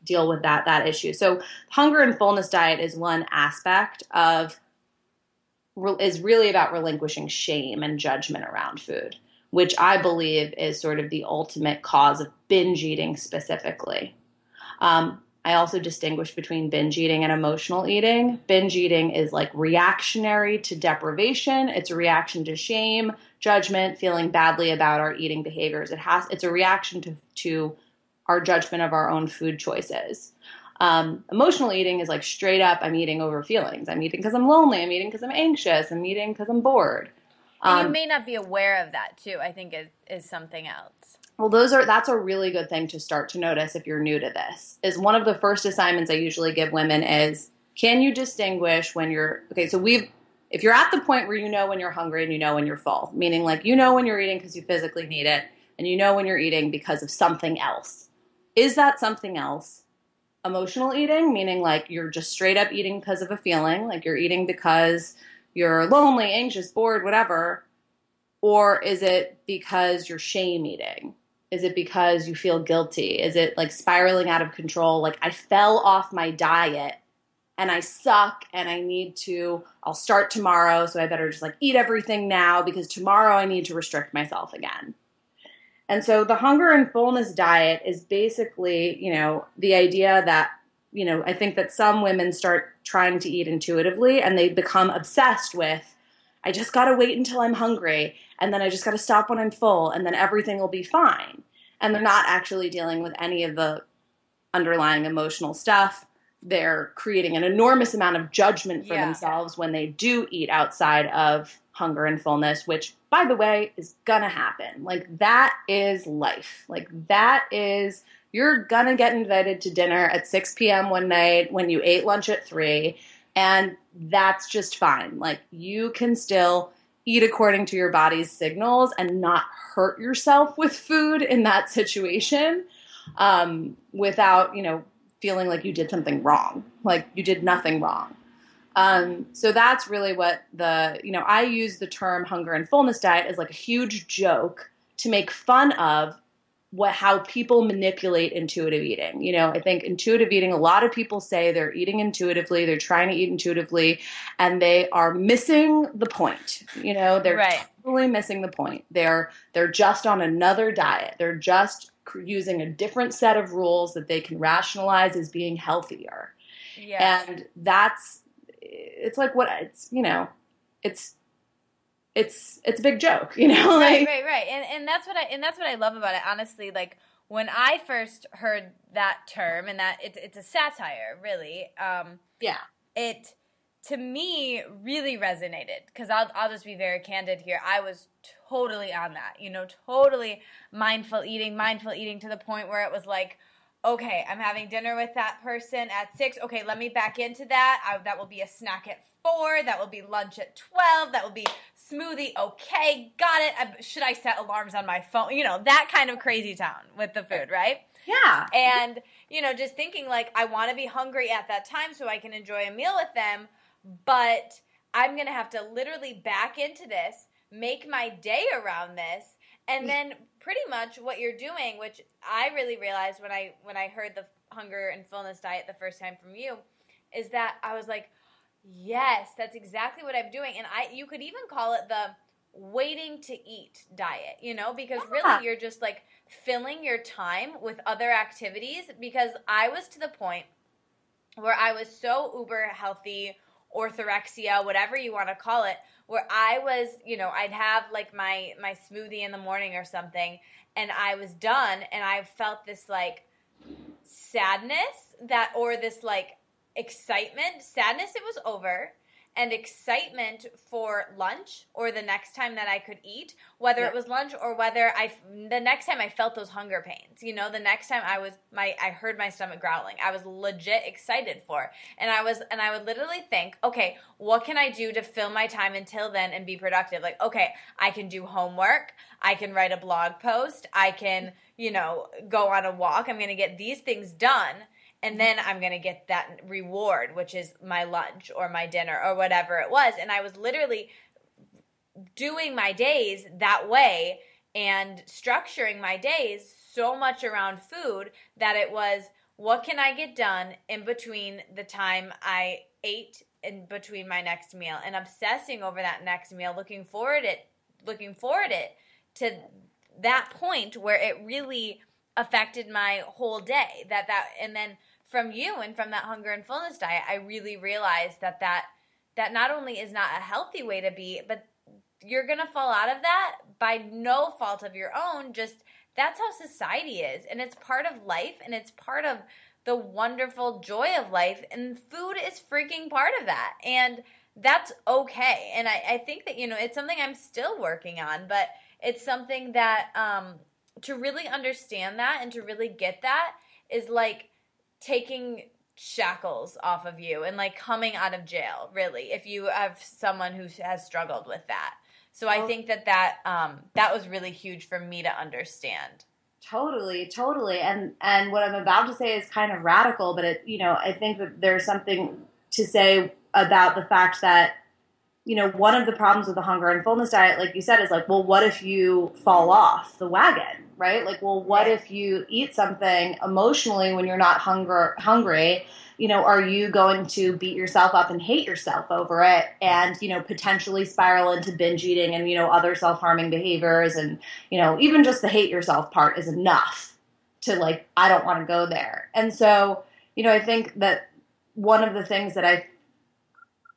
deal with that that issue. So hunger and fullness diet is one aspect of is really about relinquishing shame and judgment around food, which I believe is sort of the ultimate cause of binge eating specifically. Um, I also distinguish between binge eating and emotional eating. Binge eating is like reactionary to deprivation. It's a reaction to shame, judgment, feeling badly about our eating behaviors. It has it's a reaction to to our judgment of our own food choices. Um, emotional eating is like straight up I'm eating over feelings. I'm eating because I'm lonely. I'm eating because I'm anxious. I'm eating because I'm bored. Um, you may not be aware of that too. I think is is something else. Well, those are that's a really good thing to start to notice if you're new to this. Is one of the first assignments I usually give women is can you distinguish when you're okay, so we've if you're at the point where you know when you're hungry and you know when you're full, meaning like you know when you're eating because you physically need it and you know when you're eating because of something else. Is that something else? Emotional eating, meaning like you're just straight up eating because of a feeling, like you're eating because you're lonely, anxious, bored, whatever. Or is it because you're shame eating? Is it because you feel guilty? Is it like spiraling out of control? Like I fell off my diet and I suck and I need to, I'll start tomorrow, so I better just like eat everything now because tomorrow I need to restrict myself again. And so the hunger and fullness diet is basically, you know, the idea that, you know, I think that some women start trying to eat intuitively and they become obsessed with I just got to wait until I'm hungry and then I just got to stop when I'm full and then everything will be fine. And they're not actually dealing with any of the underlying emotional stuff. They're creating an enormous amount of judgment for yeah. themselves when they do eat outside of hunger and fullness, which, by the way, is gonna happen. Like, that is life. Like, that is, you're gonna get invited to dinner at 6 p.m. one night when you ate lunch at 3, and that's just fine. Like, you can still eat according to your body's signals and not hurt yourself with food in that situation um, without, you know, feeling like you did something wrong, like you did nothing wrong. Um, so that's really what the, you know, I use the term hunger and fullness diet as like a huge joke to make fun of what how people manipulate intuitive eating. You know, I think intuitive eating, a lot of people say they're eating intuitively, they're trying to eat intuitively, and they are missing the point. You know, they're right. totally missing the point. They're they're just on another diet. They're just using a different set of rules that they can rationalize as being healthier. Yeah. And that's it's like what it's, you know, it's it's it's a big joke, you know. Like, right, right, right. And and that's what I and that's what I love about it. Honestly, like when I first heard that term and that it's it's a satire, really. Um, yeah. It to me really resonated because I'll I'll just be very candid here. I was totally on that, you know, totally mindful eating, mindful eating to the point where it was like okay, I'm having dinner with that person at six. Okay, let me back into that. I, that will be a snack at four. That will be lunch at 12. That will be smoothie. Okay, got it. I, should I set alarms on my phone? You know, that kind of crazy town with the food, right? Yeah. And, you know, just thinking like, I want to be hungry at that time so I can enjoy a meal with them, but I'm going to have to literally back into this, make my day around this, and mm. then pretty much what you're doing, which I really realized when I when I heard the hunger and fullness diet the first time from you, is that I was like, yes, that's exactly what I'm doing. And I you could even call it the waiting to eat diet, you know, because yeah. really you're just like filling your time with other activities because I was to the point where I was so uber healthy, orthorexia, whatever you want to call it, where I was, you know, I'd have like my my smoothie in the morning or something and I was done and I felt this like sadness that or this like excitement, sadness it was over and excitement for lunch or the next time that I could eat, whether yeah. it was lunch or whether I the next time I felt those hunger pains. You know, the next time I was my I heard my stomach growling. I was legit excited for. And I was and I would literally think, "Okay, what can I do to fill my time until then and be productive?" Like, "Okay, I can do homework, I can write a blog post, I can, you know, go on a walk. I'm going to get these things done." And then I'm going to get that reward, which is my lunch or my dinner or whatever it was. And I was literally doing my days that way and structuring my days so much around food that it was what can I get done in between the time I ate in between my next meal and obsessing over that next meal, looking forward it looking forward it to that point where it really affected my whole day that that and then from you and from that hunger and fullness diet, I really realized that that that not only is not a healthy way to be, but you're going to fall out of that by no fault of your own. Just that's how society is. And it's part of life and it's part of the wonderful joy of life. And food is freaking part of that. And that's okay. And I, I think that, you know, it's something I'm still working on, but it's something that um, to really understand that and to really get that is like taking shackles off of you and like coming out of jail really if you have someone who has struggled with that. So i think that that um that was really huge for me to understand. Totally totally and and what i'm about to say is kind of radical but it you know i think that there's something to say about the fact that you know one of the problems with the hunger and fullness diet like you said is like well what if you fall off the wagon right? Like, well, what if you eat something emotionally when you're not hunger hungry? You know, are you going to beat yourself up and hate yourself over it and, you know, potentially spiral into binge eating and, you know, other self harming behaviors? And, you know, even just the hate yourself part is enough to, like, I don't want to go there. And so, you know, I think that one of the things that I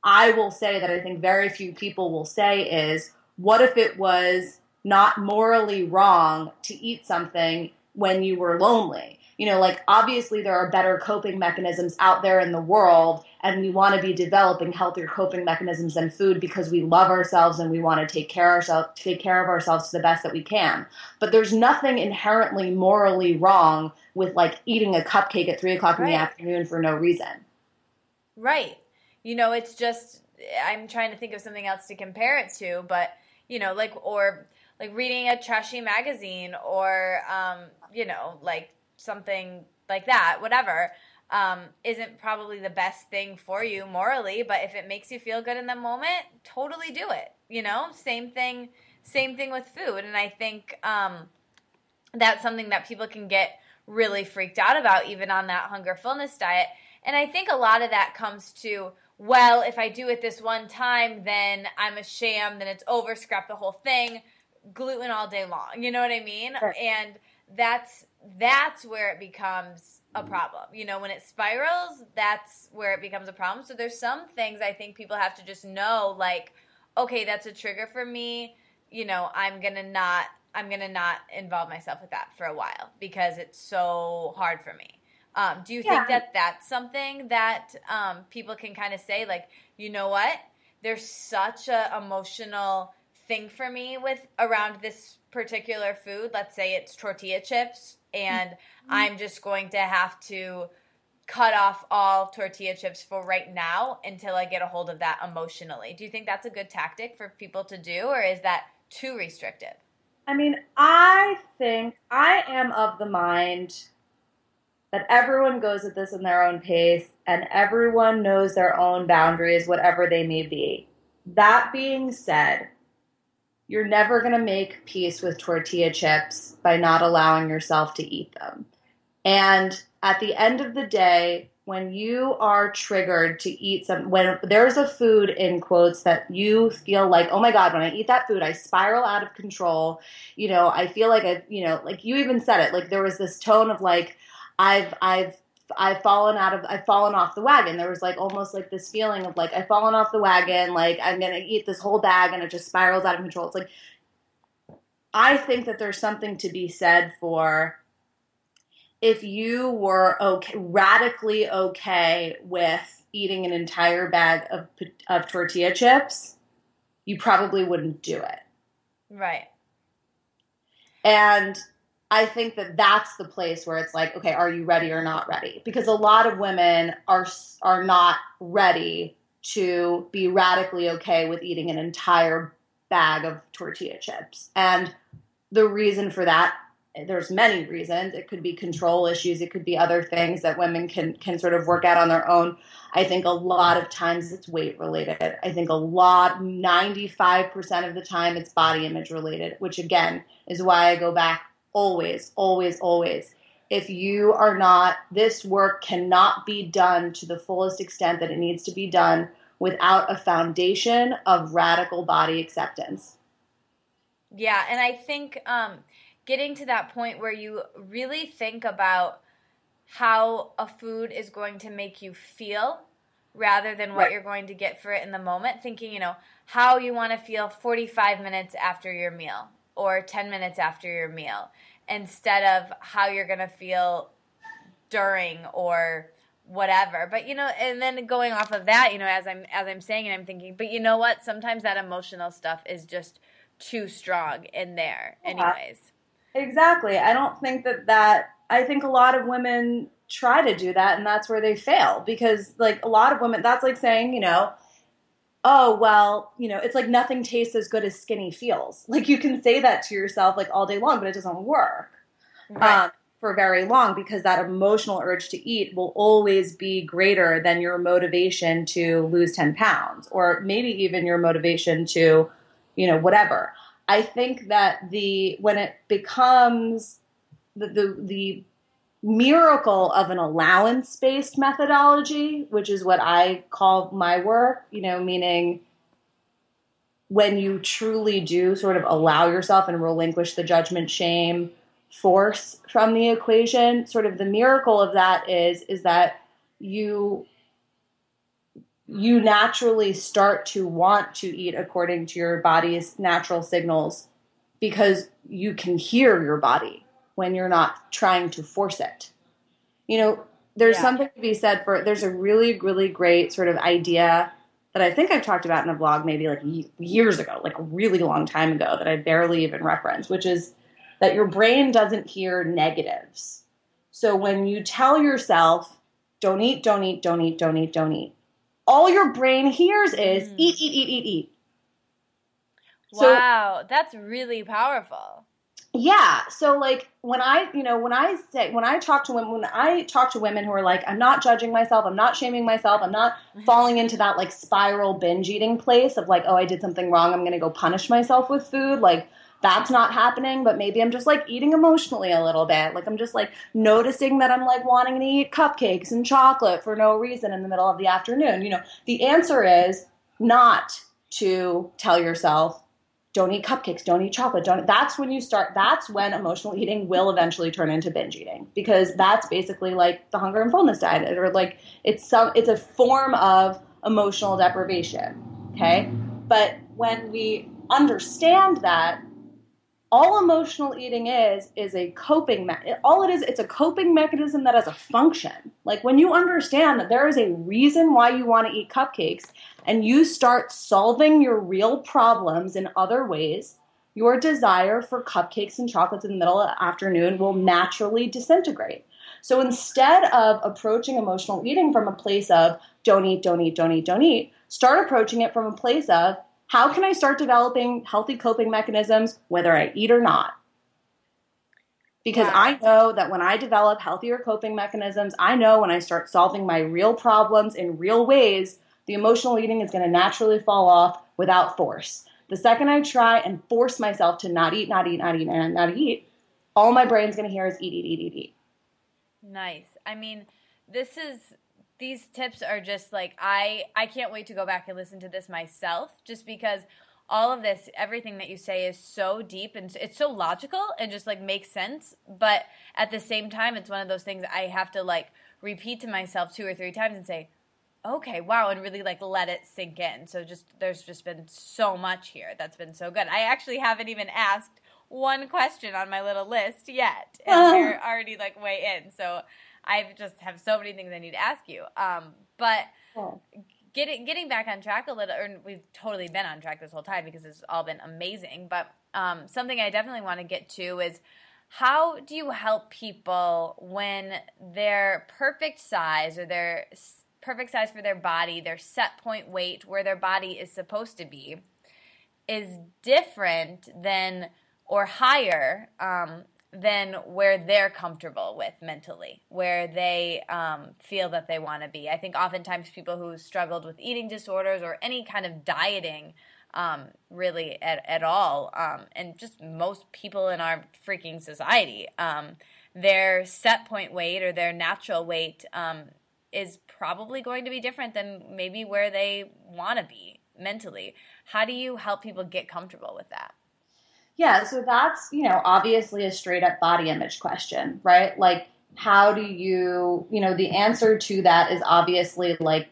I will say that I think very few people will say is, what if it was not morally wrong to eat something when you were lonely? You know, like obviously there are better coping mechanisms out there in the world, and we want to be developing healthier coping mechanisms than food because we love ourselves and we want to take care ourselves take care of ourselves to the best that we can. But there's nothing inherently morally wrong with like eating a cupcake at three o'clock right. in the afternoon for no reason. Right. You know, it's just I'm trying to think of something else to compare it to, but you know, like or like reading a trashy magazine or um, you know, like something like that, whatever, um, isn't probably the best thing for you morally. But if it makes you feel good in the moment, totally do it. You know, same thing. Same thing with food, and I think um, that's something that people can get really freaked out about, even on that hunger fullness diet. And I think a lot of that comes to well, if I do it this one time, then I'm a sham, then it's over, scrap the whole thing, gluten all day long. You know what I mean? Sure. And that's that's where it becomes a problem. You know, when it spirals, that's where it becomes a problem. So there's some things I think people have to just know like okay, that's a trigger for me. You know, I'm going to not I'm going to not involve myself with that for a while because it's so hard for me. Um, do you yeah. think that that's something that um, people can kind of say, like, you know what? There's such a emotional thing for me with around this particular food. Let's say it's tortilla chips, and mm-hmm. I'm just going to have to cut off all tortilla chips for right now until I get a hold of that emotionally. Do you think that's a good tactic for people to do, or is that too restrictive? I mean, I think I am of the mind that everyone goes at this in their own pace and everyone knows their own boundaries, whatever they may be. That being said, you're never going to make peace with tortilla chips by not allowing yourself to eat them. And at the end of the day, when you are triggered to eat some, when there's a food in quotes that you feel like, oh my God, when I eat that food, I spiral out of control. You know, I feel like I, you know, like you even said it, like there was this tone of like, I've I've I've fallen out of I've fallen off the wagon. There was like almost like this feeling of like I've fallen off the wagon, like I'm gonna eat this whole bag and it just spirals out of control. It's like I think that there's something to be said for if you were okay radically okay with eating an entire bag of of tortilla chips, you probably wouldn't do it. Right. And I think that that's the place where it's like, okay, are you ready or not ready? Because a lot of women are are not ready to be radically okay with eating an entire bag of tortilla chips. And the reason for that there's many reasons. It could be control issues, it could be other things that women can can sort of work out on their own. I think a lot of times it's weight related. I think a lot 95% of the time it's body image related, which again is why I go back always, always, always. If you are not, this work cannot be done to the fullest extent that it needs to be done without a foundation of radical body acceptance. Yeah, and I think um, getting to that point where you really think about how a food is going to make you feel rather than what right. you're going to get for it in the moment, thinking, you know, how you want to feel 45 minutes after your meal or 10 minutes after your meal instead of how you're going to feel during or whatever. But you know and then going off of that you know as i'm as i'm saying and i'm thinking but you know what? Sometimes that emotional stuff is just too strong in there anyways. Exactly. I don't think that that i think a lot of women try to do that and that's where they fail because like a lot of women that's like saying you know oh well you know it's like nothing tastes as good as skinny feels like you can say that to yourself like all day long but it doesn't work right. um, for very long because that emotional urge to eat will always be greater than your motivation to lose 10 pounds or maybe even your motivation to you know whatever i think that the when it becomes the the, the miracle of an allowance based methodology, which is what I call my work, you know, meaning when you truly do sort of allow yourself and relinquish the judgment shame force from the equation sort of the miracle of that is is that you you naturally start to want to eat according to your body's natural signals because you can hear your body when you're not trying to force it. You know, there's yeah. something to be said for there's a really really great sort of idea that I think I've talked about in a blog maybe like years ago, like a really long time ago that I barely even reference, which is that your brain doesn't hear negatives. So when you tell yourself, don't eat, don't eat, don't eat, don't eat, don't eat, all your brain hears is mm. eat, eat, eat, eat, eat. Wow, so, that's really powerful. Yeah. So like when I, you know, when I say when I talk to women when I talk to women who are like, I'm not judging myself, I'm not shaming myself, I'm not falling into that like spiral binge eating place of like, oh, I did something wrong, I'm gonna go punish myself with food. Like that's not happening, but maybe I'm just like eating emotionally a little bit. Like I'm just like noticing that I'm like wanting to eat cupcakes and chocolate for no reason in the middle of the afternoon. You know, the answer is not to tell yourself, don't eat cupcakes, don't eat chocolate, don't. That's when you start. That's when emotional eating will eventually turn into binge eating because that's basically like the hunger and fullness diet, or like it's some. It's a form of emotional deprivation. Okay, but when we understand that all emotional eating is is a coping me- all it is it's a coping mechanism that has a function. Like when you understand that there is a reason why you want to eat cupcakes and you start solving your real problems in other ways your desire for cupcakes and chocolates in the middle of the afternoon will naturally disintegrate. So instead of approaching emotional eating from a place of don't eat don't eat don't eat don't eat start approaching it from a place of how can I start developing healthy coping mechanisms whether I eat or not? Because wow. I know that when I develop healthier coping mechanisms, I know when I start solving my real problems in real ways, the emotional eating is going to naturally fall off without force. The second I try and force myself to not eat, not eat, not eat, not, not eat, all my brain's going to hear is eat, eat, eat, eat, eat. Nice. I mean, this is these tips are just like I I can't wait to go back and listen to this myself just because all of this everything that you say is so deep and it's so logical and just like makes sense but at the same time it's one of those things I have to like repeat to myself two or three times and say okay wow and really like let it sink in. So just there's just been so much here that's been so good. I actually haven't even asked one question on my little list yet and we're already like way in. So I just have so many things I need to ask you. Um, but getting getting back on track a little, or we've totally been on track this whole time because it's all been amazing. But um, something I definitely want to get to is how do you help people when their perfect size or their perfect size for their body, their set point weight, where their body is supposed to be, is different than or higher um, than where they're comfortable with mentally, where they um, feel that they want to be. I think oftentimes people who struggled with eating disorders or any kind of dieting, um, really at, at all, um, and just most people in our freaking society, um, their set point weight or their natural weight um, is probably going to be different than maybe where they want to be mentally. How do you help people get comfortable with that? Yeah, so that's, you know, obviously a straight up body image question, right? Like, how do you, you know, the answer to that is obviously like,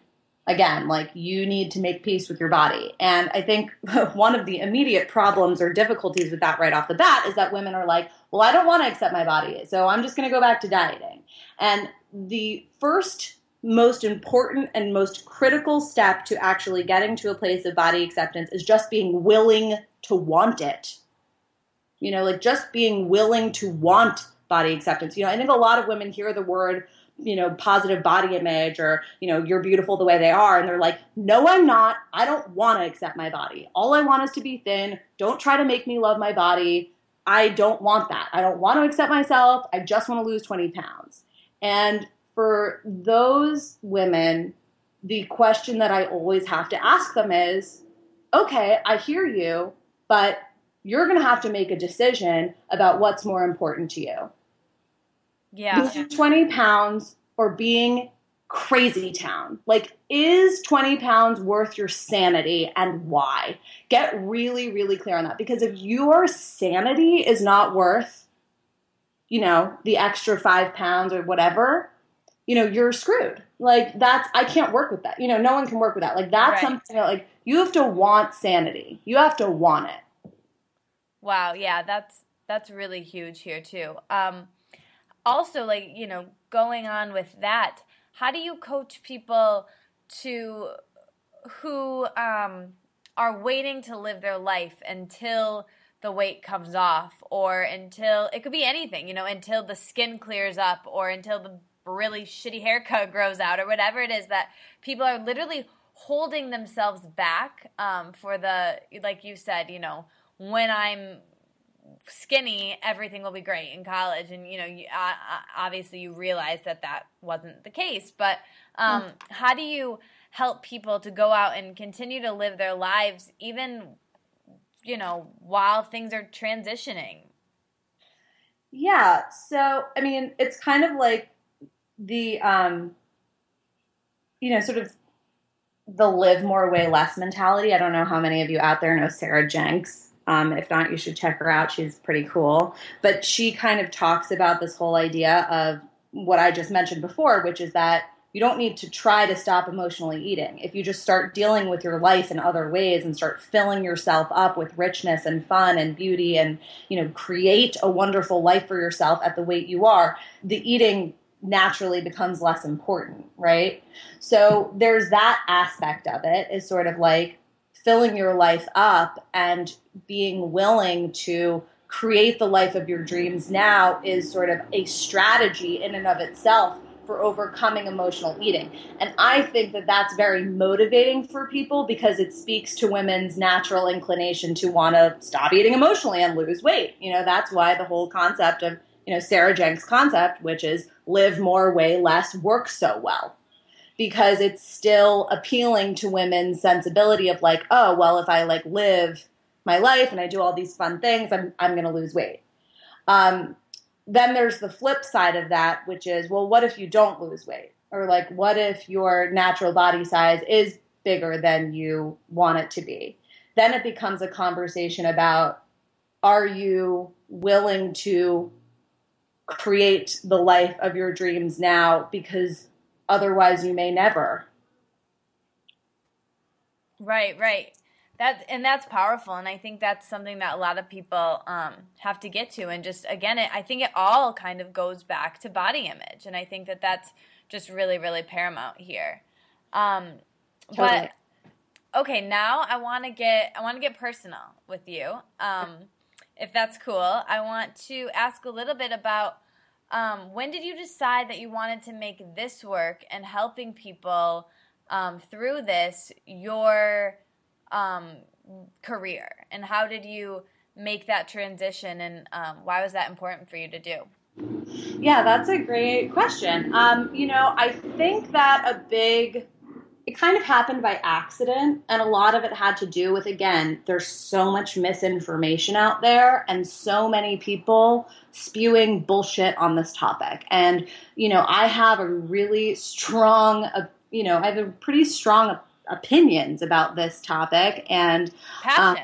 again, like you need to make peace with your body. And I think one of the immediate problems or difficulties with that right off the bat is that women are like, well, I don't want to accept my body, so I'm just going to go back to dieting. And the first most important and most critical step to actually getting to a place of body acceptance is just being willing to want it you know, like just being willing to want body acceptance. You know, I think a lot of women hear the word, you know, positive body image or, you know, you're beautiful the way they are. And they're like, no, I'm not. I don't want to accept my body. All I want is to be thin. Don't try to make me love my body. I don't want that. I don't want to accept myself. I just want to lose 20 pounds. And for those women, the question that I always have to ask them is okay, I hear you, but you're going to have to make a decision about what's more important to you. Yeah. Losing 20 pounds or being crazy town. Like, is 20 pounds worth your sanity and why? Get really, really clear on that because if your sanity is not worth, you know, the extra five pounds or whatever, you know, you're screwed. Like that's I can't work with that. You know, no one can work with that. Like that's right. something that like you have to want sanity. You have to want it. Wow, yeah, that's that's really huge here too. Um also like, you know, going on with that, how do you coach people to who um are waiting to live their life until the weight comes off or until it could be anything, you know, until the skin clears up or until the really shitty haircut grows out or whatever it is that people are literally holding themselves back um, for the like you said you know when i'm skinny everything will be great in college and you know you, uh, obviously you realize that that wasn't the case but um, mm. how do you help people to go out and continue to live their lives even you know while things are transitioning yeah so i mean it's kind of like the um, you know, sort of the live more, weigh less mentality. I don't know how many of you out there know Sarah Jenks. Um, if not, you should check her out. She's pretty cool. But she kind of talks about this whole idea of what I just mentioned before, which is that you don't need to try to stop emotionally eating. If you just start dealing with your life in other ways and start filling yourself up with richness and fun and beauty and, you know, create a wonderful life for yourself at the weight you are, the eating naturally becomes less important, right? So there's that aspect of it is sort of like filling your life up and being willing to create the life of your dreams now is sort of a strategy in and of itself for overcoming emotional eating. And I think that that's very motivating for people because it speaks to women's natural inclination to want to stop eating emotionally and lose weight. You know, that's why the whole concept of you know Sarah Jenks' concept, which is live more, weigh less, works so well because it's still appealing to women's sensibility of like, oh, well, if I like live my life and I do all these fun things, I'm I'm going to lose weight. Um, then there's the flip side of that, which is, well, what if you don't lose weight? Or like, what if your natural body size is bigger than you want it to be? Then it becomes a conversation about are you willing to create the life of your dreams now because otherwise you may never. Right, right. That and that's powerful, and I think that's something that a lot of people um, have to get to. And just again, it, I think it all kind of goes back to body image, and I think that that's just really, really paramount here. Um, totally. But okay, now I want to get I want to get personal with you. Um, if that's cool. I want to ask a little bit about um, when did you decide that you wanted to make this work and helping people um, through this your um, career? And how did you make that transition? And um, why was that important for you to do? Yeah, that's a great question. Um, you know, I think that a big it kind of happened by accident and a lot of it had to do with again there's so much misinformation out there and so many people spewing bullshit on this topic. And you know i have a really strong uh, you know i have a pretty strong opinions about this topic and um,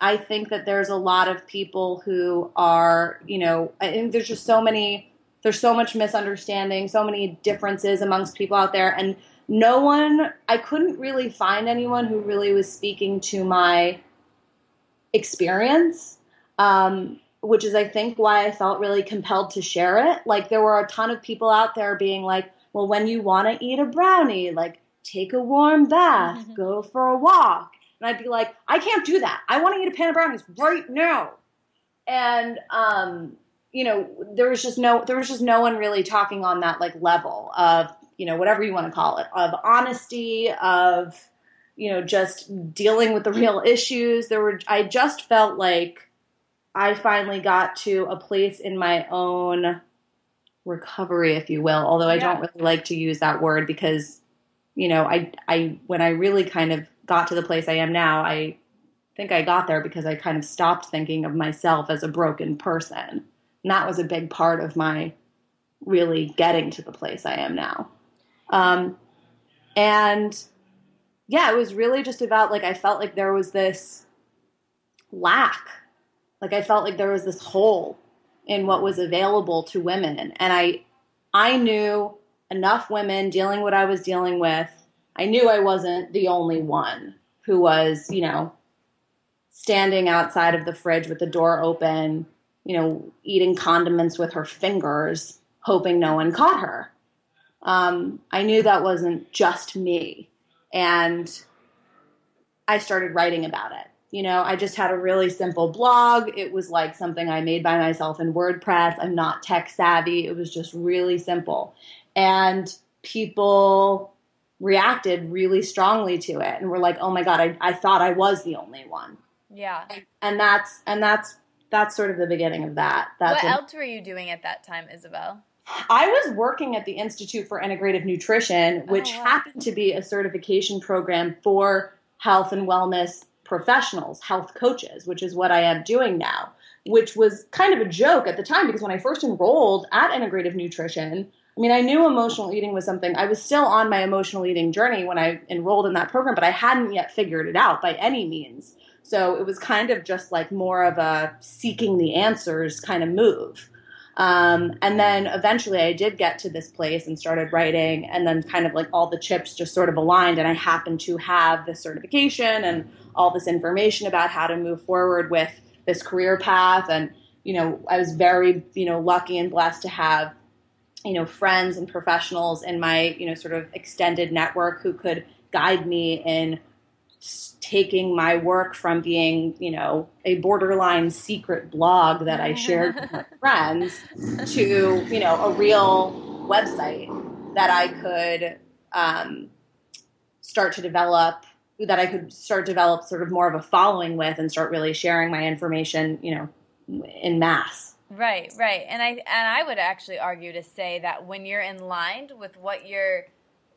i think that there's a lot of people who are you know and there's just so many there's so much misunderstanding so many differences amongst people out there and no one i couldn't really find anyone who really was speaking to my experience um, which is i think why i felt really compelled to share it. Like there were a ton of people out there being like well when you want to eat a brownie like take a warm bath mm-hmm. go for a walk. And i'd be like i can't do that. I want to eat a pan of brownies right now. And um, you know there was just no there was just no one really talking on that like level of you know, whatever you want to call it, of honesty, of, you know, just dealing with the real issues. There were, I just felt like I finally got to a place in my own recovery, if you will, although I yeah. don't really like to use that word because, you know, I, I, when I really kind of got to the place I am now, I think I got there because I kind of stopped thinking of myself as a broken person. And that was a big part of my really getting to the place I am now. Um, and yeah, it was really just about like I felt like there was this lack. Like I felt like there was this hole in what was available to women. And I I knew enough women dealing what I was dealing with. I knew I wasn't the only one who was, you know, standing outside of the fridge with the door open, you know, eating condiments with her fingers, hoping no one caught her. Um, I knew that wasn't just me. And I started writing about it. You know, I just had a really simple blog. It was like something I made by myself in WordPress. I'm not tech savvy. It was just really simple. And people reacted really strongly to it and were like, oh my God, I, I thought I was the only one. Yeah. And, and that's, and that's, that's sort of the beginning of that. That's what else were you doing at that time, Isabel? I was working at the Institute for Integrative Nutrition, oh, which oh, wow. happened to be a certification program for health and wellness professionals, health coaches, which is what I am doing now, which was kind of a joke at the time because when I first enrolled at Integrative Nutrition, I mean, I knew emotional eating was something, I was still on my emotional eating journey when I enrolled in that program, but I hadn't yet figured it out by any means. So it was kind of just like more of a seeking the answers kind of move. Um, and then eventually I did get to this place and started writing, and then kind of like all the chips just sort of aligned, and I happened to have this certification and all this information about how to move forward with this career path. And, you know, I was very, you know, lucky and blessed to have, you know, friends and professionals in my, you know, sort of extended network who could guide me in taking my work from being, you know, a borderline secret blog that I shared with my friends to, you know, a real website that I could um, start to develop that I could start develop sort of more of a following with and start really sharing my information, you know, in mass. Right, right. And I and I would actually argue to say that when you're in line with what you're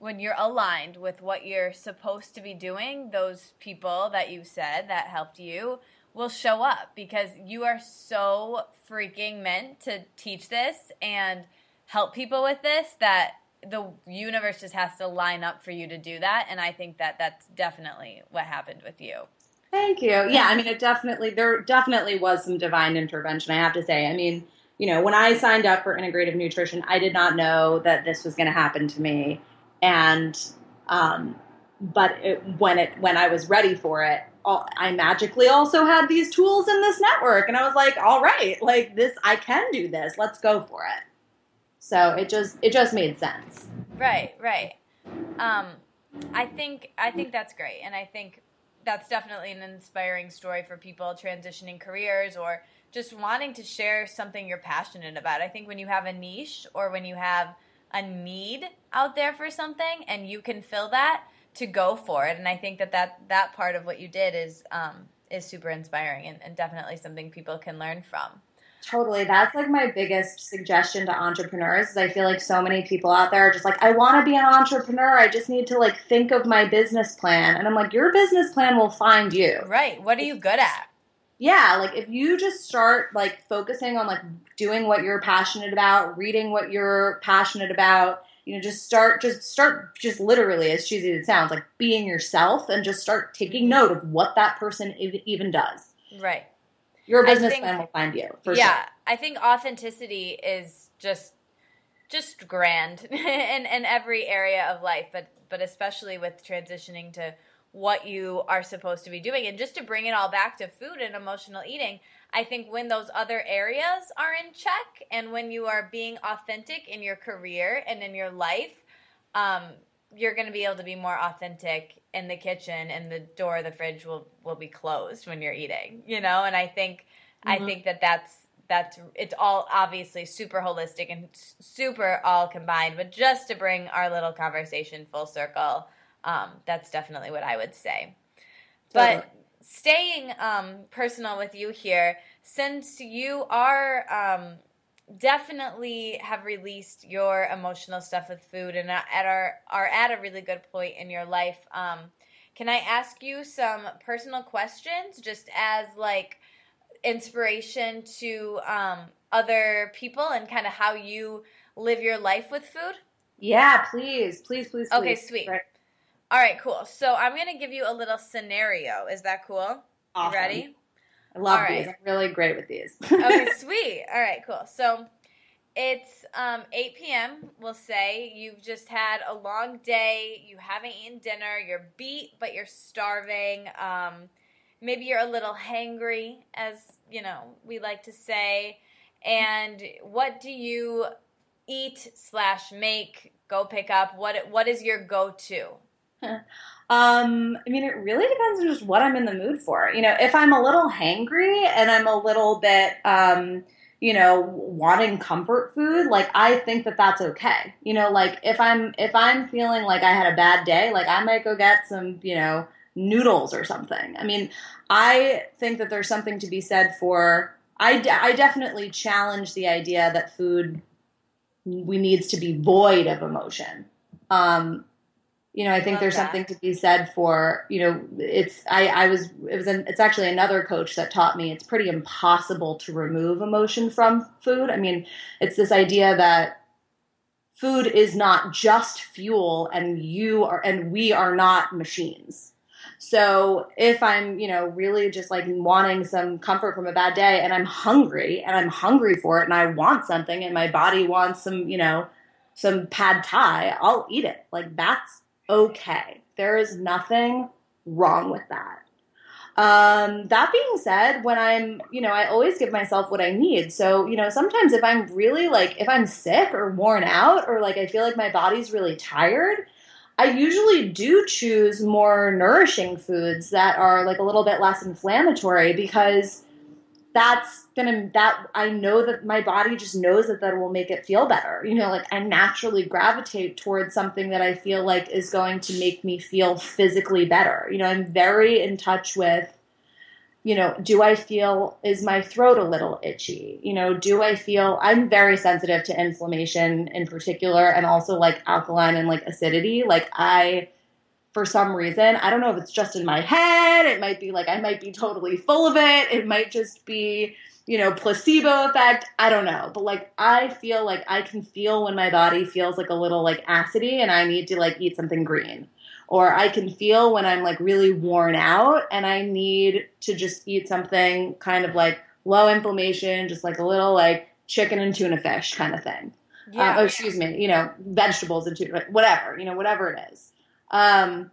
when you're aligned with what you're supposed to be doing, those people that you said that helped you will show up because you are so freaking meant to teach this and help people with this that the universe just has to line up for you to do that. And i think that that's definitely what happened with you. Thank you. Yeah i mean it definitely there definitely was some divine intervention i have to say. I mean you know when i signed up for integrative nutrition i did not know that this was going to happen to me and um, but it, when it when i was ready for it i magically also had these tools in this network and i was like all right like this i can do this let's go for it so it just it just made sense. Right, right. Um, I think I think that's great, and I think that's definitely an inspiring story for people transitioning careers or just wanting to share something you're passionate about. I think when you have a niche or when you have a need out there for something and you can fill that, to go for it. And I think that that, that part of what you did is um, is super inspiring and, and definitely something people can learn from. Totally. That's like my biggest suggestion to entrepreneurs is I feel like so many people out there are just like, I want to be an entrepreneur. I just need to like think of my business plan. And I'm like, your business plan will find you. Right. What are you good at? Yeah, like if you just start like focusing on like doing what you're passionate about, reading what you're passionate about, you know, just start just start just literally as cheesy as it sounds, like being yourself and just start taking note of what that person even does. Right your business think, plan will find you. yeah, sure. I think authenticity is just just grand in in every area of life, but but especially with transitioning to what you are supposed to be doing and just to bring it all back to food and emotional eating i think when those other areas are in check and when you are being authentic in your career and in your life um, you're going to be able to be more authentic in the kitchen and the door of the fridge will will be closed when you're eating you know? And i think mm-hmm. i think that that's that's it's all obviously super holistic and super all combined but just to bring our little conversation full circle um, that's definitely what i would say. But staying um, personal with you here since you are um, definitely have released your emotional stuff with food and at our are at a really good point in your life. Um, can I ask you some personal questions just as like inspiration to um, other people and kind of how you live your life with food? Yeah, please, please, please. please. Okay, sweet. Right. All right, cool. So I'm gonna give you a little scenario. Is that cool? Awesome. You ready? I love All these. Right. I'm really great with these. okay, sweet. All right, cool. So, it's um, 8 p.m. We'll say you've just had a long day. You haven't eaten dinner. You're beat, but you're starving. Um, maybe you're a little hangry, as you know we like to say. And what do you eat slash make? Go pick up. What what is your go to? Um, I mean, it really depends on just what I'm in the mood for. You know, if I'm a little hangry and I'm a little bit, um, you know, wanting comfort food, like I think that that's okay. You know, like if I'm if I'm feeling like I had a bad day, like I might go get some, you know, noodles or something. I mean, I think that there's something to be said for. I, de- I definitely challenge the idea that food we needs to be void of emotion. Um, you know, I think Love there's that. something to be said for, you know, it's, I, I was, it was, an, it's actually another coach that taught me it's pretty impossible to remove emotion from food. I mean, it's this idea that food is not just fuel and you are, and we are not machines. So if I'm, you know, really just like wanting some comfort from a bad day and I'm hungry and I'm hungry for it and I want something and my body wants some, you know, some pad thai, I'll eat it. Like that's okay. There is nothing wrong with that. Um, that being said, when I'm, you know, I always give myself what I need. So, you know, sometimes if I'm really like, if I'm sick or worn out or like I feel like my body's really tired, I usually do choose more nourishing foods that are like a little bit less inflammatory because that's gonna that I know that my body just knows that that will make it feel better. You know, like I naturally gravitate towards something that I feel like is going to make me feel physically better. You know, I'm very in touch with you know, do I feel is my throat a little itchy? You know, do I feel I'm very sensitive to inflammation in particular and also like alkaline and like acidity. Like I for some reason. I don't know if it's just in my head. It might be like I might be totally full of it. It might just be, you know, placebo effect. I don't know. But like I feel like I can feel when my body feels like a little like acidy and I need to like eat something green. Or I can feel when I'm like really worn out and I need to just eat something kind of like low inflammation, just like a little like chicken and tuna fish kind of thing. Yeah. Uh, oh, excuse me, you know, vegetables and tuna, whatever, you know, whatever it is. Um,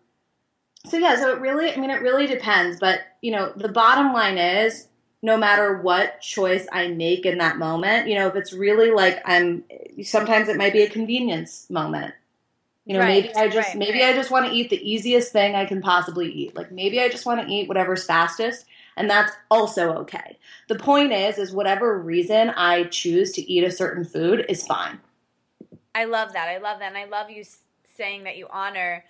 so yeah, so it really, I mean, it really depends. But you know, the bottom line is, no matter what choice I make in that moment, you know, if it's really like I'm, sometimes it might be a convenience moment. You know, right, maybe I just right, maybe right. I just want to eat the easiest thing I can possibly eat. Like maybe I just want to eat whatever's fastest, and that's also okay. The point is, is whatever reason I choose to eat a certain food is fine. I love that. I love that, and I love you saying that you honor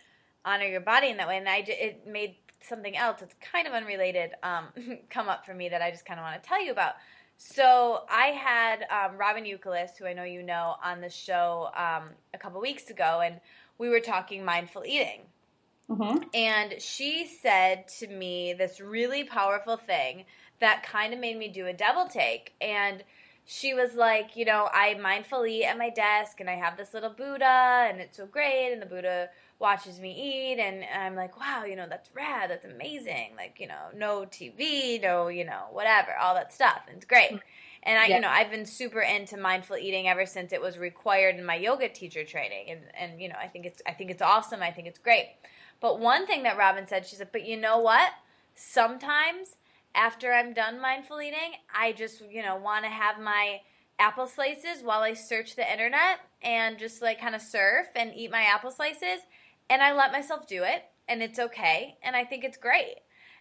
honor your body in that way. And I it made something else that's kind of unrelated um, come up for me that I just kind of want to tell you about. So I had um, Robyn Youkilis, who I know you know, on the show um, a couple weeks ago, and we were talking mindful eating. Mm-hmm. And she said to me this really powerful thing that kind of made me do a double take. And she was like, you know, I mindfully eat at my desk and I have this little Buddha and it's so great. And the Buddha watches me eat and I'm like, wow, you know, that's rad, that's amazing. Like, you know, no TV, no, you know, whatever, all that stuff. And it's great. Mm. And I, yeah. you know, I've been super into mindful eating ever since it was required in my yoga teacher training. And, and, you know, I think it's, I think it's awesome. I think it's great. But one thing that Robyn said, she said, but you know what? Sometimes after I'm done mindful eating, I just, you know, want to have my apple slices while I search the internet and just like kind of surf and eat my apple slices and I let myself do it, and it's okay, and I think it's great.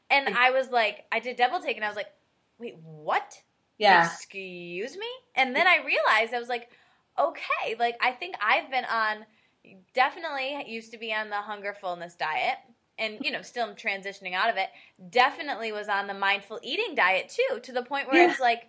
And I was like, I did double take, and I was like, wait, what? Yeah. Excuse me? And then I realized I was like, okay, like I think I've been on, definitely used to be on the hunger fullness diet. And you know, still transitioning out of it. Definitely was on the mindful eating diet too, to the point where yeah. it's like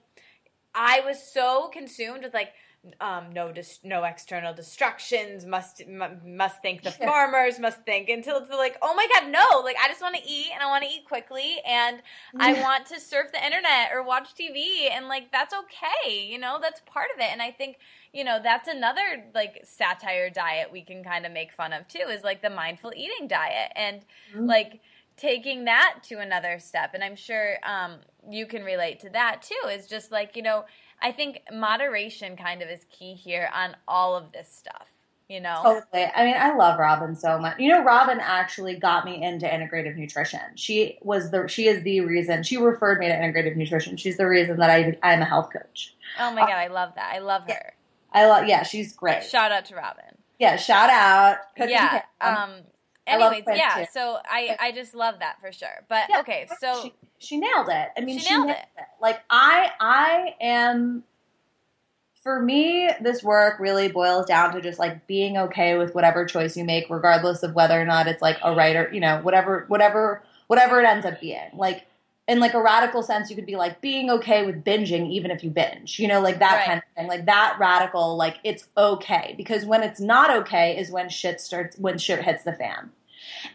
I was so consumed with like um, no dis- no external distractions must m- must thank the yeah. farmers must thank until it's like oh my god no like i just want to eat and i want to eat quickly and yeah. i want to surf the internet or watch tv and like that's okay you know that's part of it and i think you know that's another like satire diet we can kind of make fun of too is like the mindful eating diet and mm-hmm. like taking that to another step and i'm sure um, you can relate to that too is just like you know I think moderation kind of is key here on all of this stuff. You know, totally. I mean, I love Robyn so much. You know, Robyn actually got me into integrative nutrition. She was the she is the reason she referred me to integrative nutrition. She's the reason that I I'm a health coach. Oh my god, I love that. I love her. I love yeah, she's great. Shout out to Robyn. Yeah, shout out. yeah. Um. Anyways, yeah. Too. So I I just love that for sure. But yeah, okay, so she, she, nailed it. I mean, she, she nailed, nailed it. it. Like I I am for me, this work really boils down to just like being okay with whatever choice you make, regardless of whether or not it's like a right or you know whatever whatever whatever it ends up being. Like in like a radical sense, you could be like being okay with binging even if you binge, you know, like that right. kind of thing. Like that radical, like it's okay because when it's not okay is when shit starts when shit hits the fan,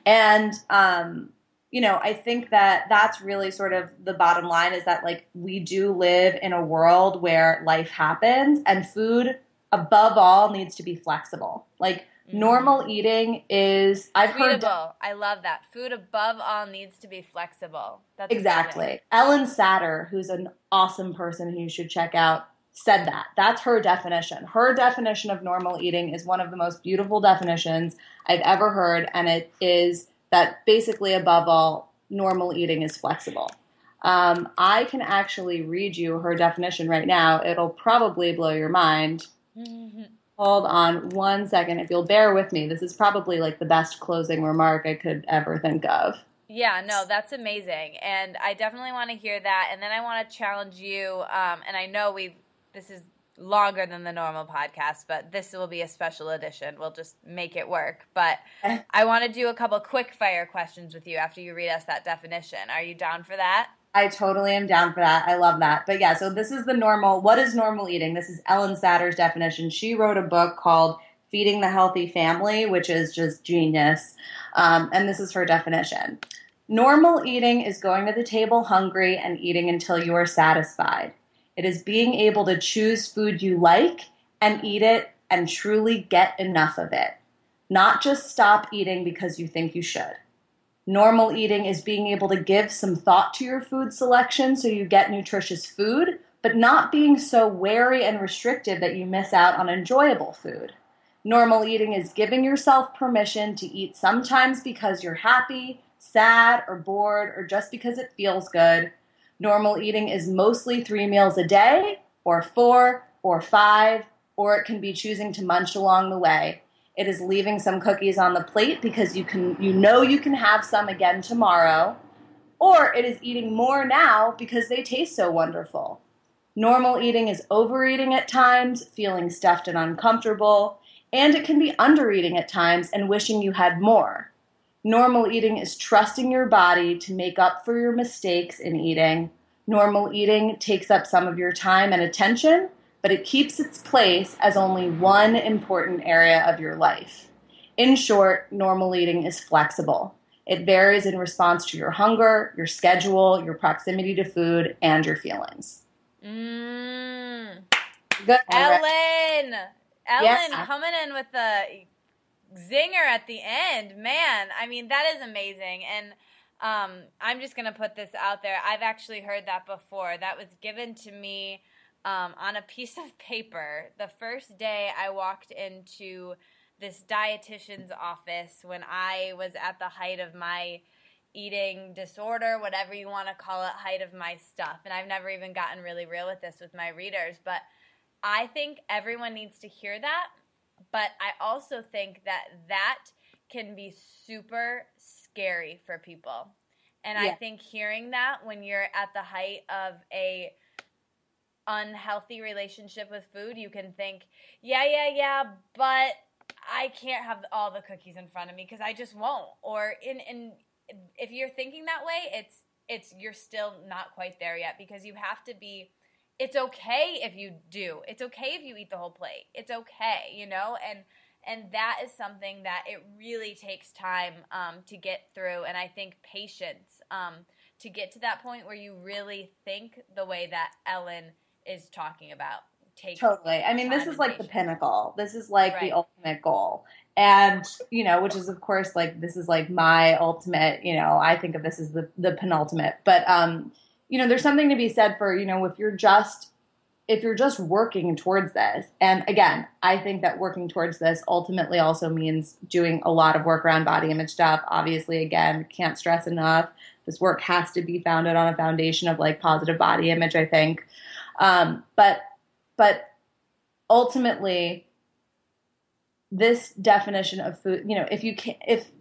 and um you know, I think that that's really sort of the bottom line is that like we do live in a world where life happens and food above all needs to be flexible. Like mm-hmm. normal eating is I've heard I love that. Food above all needs to be flexible. That's exactly. Ellen Satter, who's an awesome person who you should check out, said that. That's her definition. Her definition of normal eating is one of the most beautiful definitions I've ever heard and it is that basically, above all, normal eating is flexible. Um, I can actually read you her definition right now. It'll probably blow your mind. Mm-hmm. Hold on one second. If you'll bear with me, this is probably like the best closing remark I could ever think of. Yeah, no, that's amazing. And I definitely want to hear that. And then I want to challenge you. Um, and I know we've, this is longer than the normal podcast, but this will be a special edition. We'll just make it work. But I want to do a couple quick fire questions with you after you read us that definition. Are you down for that? I totally am down for that. I love that. But yeah, so this is the normal. What is normal eating? This is Ellen Satter's definition. She wrote a book called Feeding the Healthy Family, which is just genius. Um, and this is her definition. Normal eating is going to the table hungry and eating until you are satisfied. It is being able to choose food you like and eat it and truly get enough of it. Not just stop eating because you think you should. Normal eating is being able to give some thought to your food selection so you get nutritious food, but not being so wary and restrictive that you miss out on enjoyable food. Normal eating is giving yourself permission to eat sometimes because you're happy, sad, or bored, or just because it feels good Normal eating is mostly three meals a day, or four, or five, or it can be choosing to munch along the way. It is leaving some cookies on the plate because you can you know you can have some again tomorrow, or it is eating more now because they taste so wonderful. Normal eating is overeating at times, feeling stuffed and uncomfortable, and it can be undereating at times and wishing you had more. Normal eating is trusting your body to make up for your mistakes in eating. Normal eating takes up some of your time and attention, but it keeps its place as only one important area of your life. In short, normal eating is flexible. It varies in response to your hunger, your schedule, your proximity to food, and your feelings. Mm. Good. Ellen! Ellen yes. coming in with the zinger at the end. Man, I mean, that is amazing. And um, I'm just going to put this out there. I've actually heard that before. That was given to me um, on a piece of paper the first day I walked into this dietitian's office when I was at the height of my eating disorder, whatever you want to call it, height of my stuff. And I've never even gotten really real with this with my readers, but I think everyone needs to hear that but I also think that that can be super scary for people. And yeah. I think hearing that when you're at the height of a unhealthy relationship with food, you can think, yeah, yeah, yeah, but I can't have all the cookies in front of me because I just won't. Or in in if you're thinking that way, it's it's you're still not quite there yet because you have to be it's okay if you do. It's okay if you eat the whole plate. It's okay, you know? And and that is something that it really takes time um, to get through and i think patience um, to get to that point where you really think the way that ellen is talking about Take totally i mean this is like patience. the pinnacle this is like right. the ultimate goal and you know which is of course like this is like my ultimate you know i think of this as the the penultimate but um you know, there's something to be said for, you know, if you're just if you're just working towards this, and again, I think that working towards this ultimately also means doing a lot of work around body image stuff. Obviously, again, can't stress enough. This work has to be founded on a foundation of like positive body image, I think. Um, but, but ultimately, this definition of food, you know, if you can, if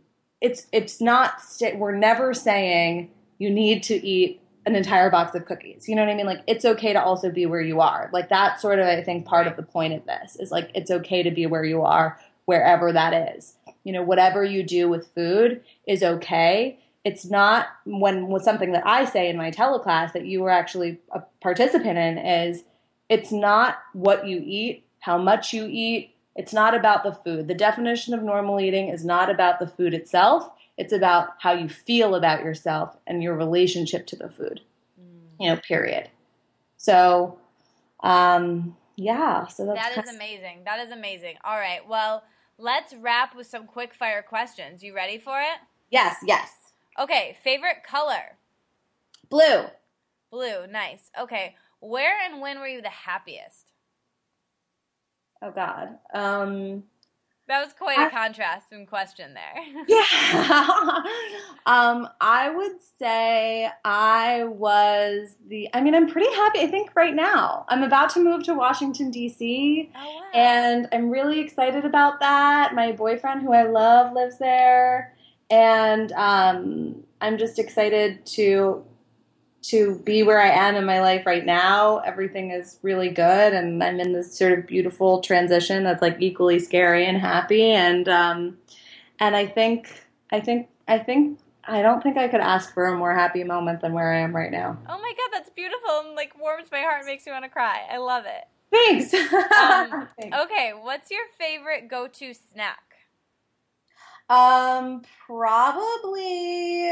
it's, it's not, we're never saying you need to eat an entire box of cookies. You know what I mean? Like it's okay to also be where you are. Like that's sort of I think part of the point of this is like it's okay to be where you are wherever that is. You know, whatever you do with food is okay. It's not when with something that I say in my teleclass that you were actually a participant in is it's not what you eat, how much you eat. It's not about the food. The definition of normal eating is not about the food itself it's about how you feel about yourself and your relationship to the food. Mm. You know, period. So, um, yeah. So that's that is amazing. That is amazing. All right. Well, let's wrap with some quick fire questions. You ready for it? Yes. Yes. Okay. Favorite color? Blue. Blue. Nice. Okay. Where and when were you the happiest? Oh God. Um, that was quite a contrast in question there. yeah. um, I would say I was the, I mean, I'm pretty happy, I think, right now. I'm about to move to Washington, D.C., oh, wow. and I'm really excited about that. My boyfriend, who I love, lives there, and um, I'm just excited to to be where I am in my life right now. Everything is really good, and I'm in this sort of beautiful transition that's like equally scary and happy. And um, and I think I think I think I don't think I could ask for a more happy moment than where I am right now. Oh my god, that's beautiful and like warms my heart, makes me want to cry. I love it. Thanks. um, Thanks. Okay, what's your favorite go-to snack? Um, probably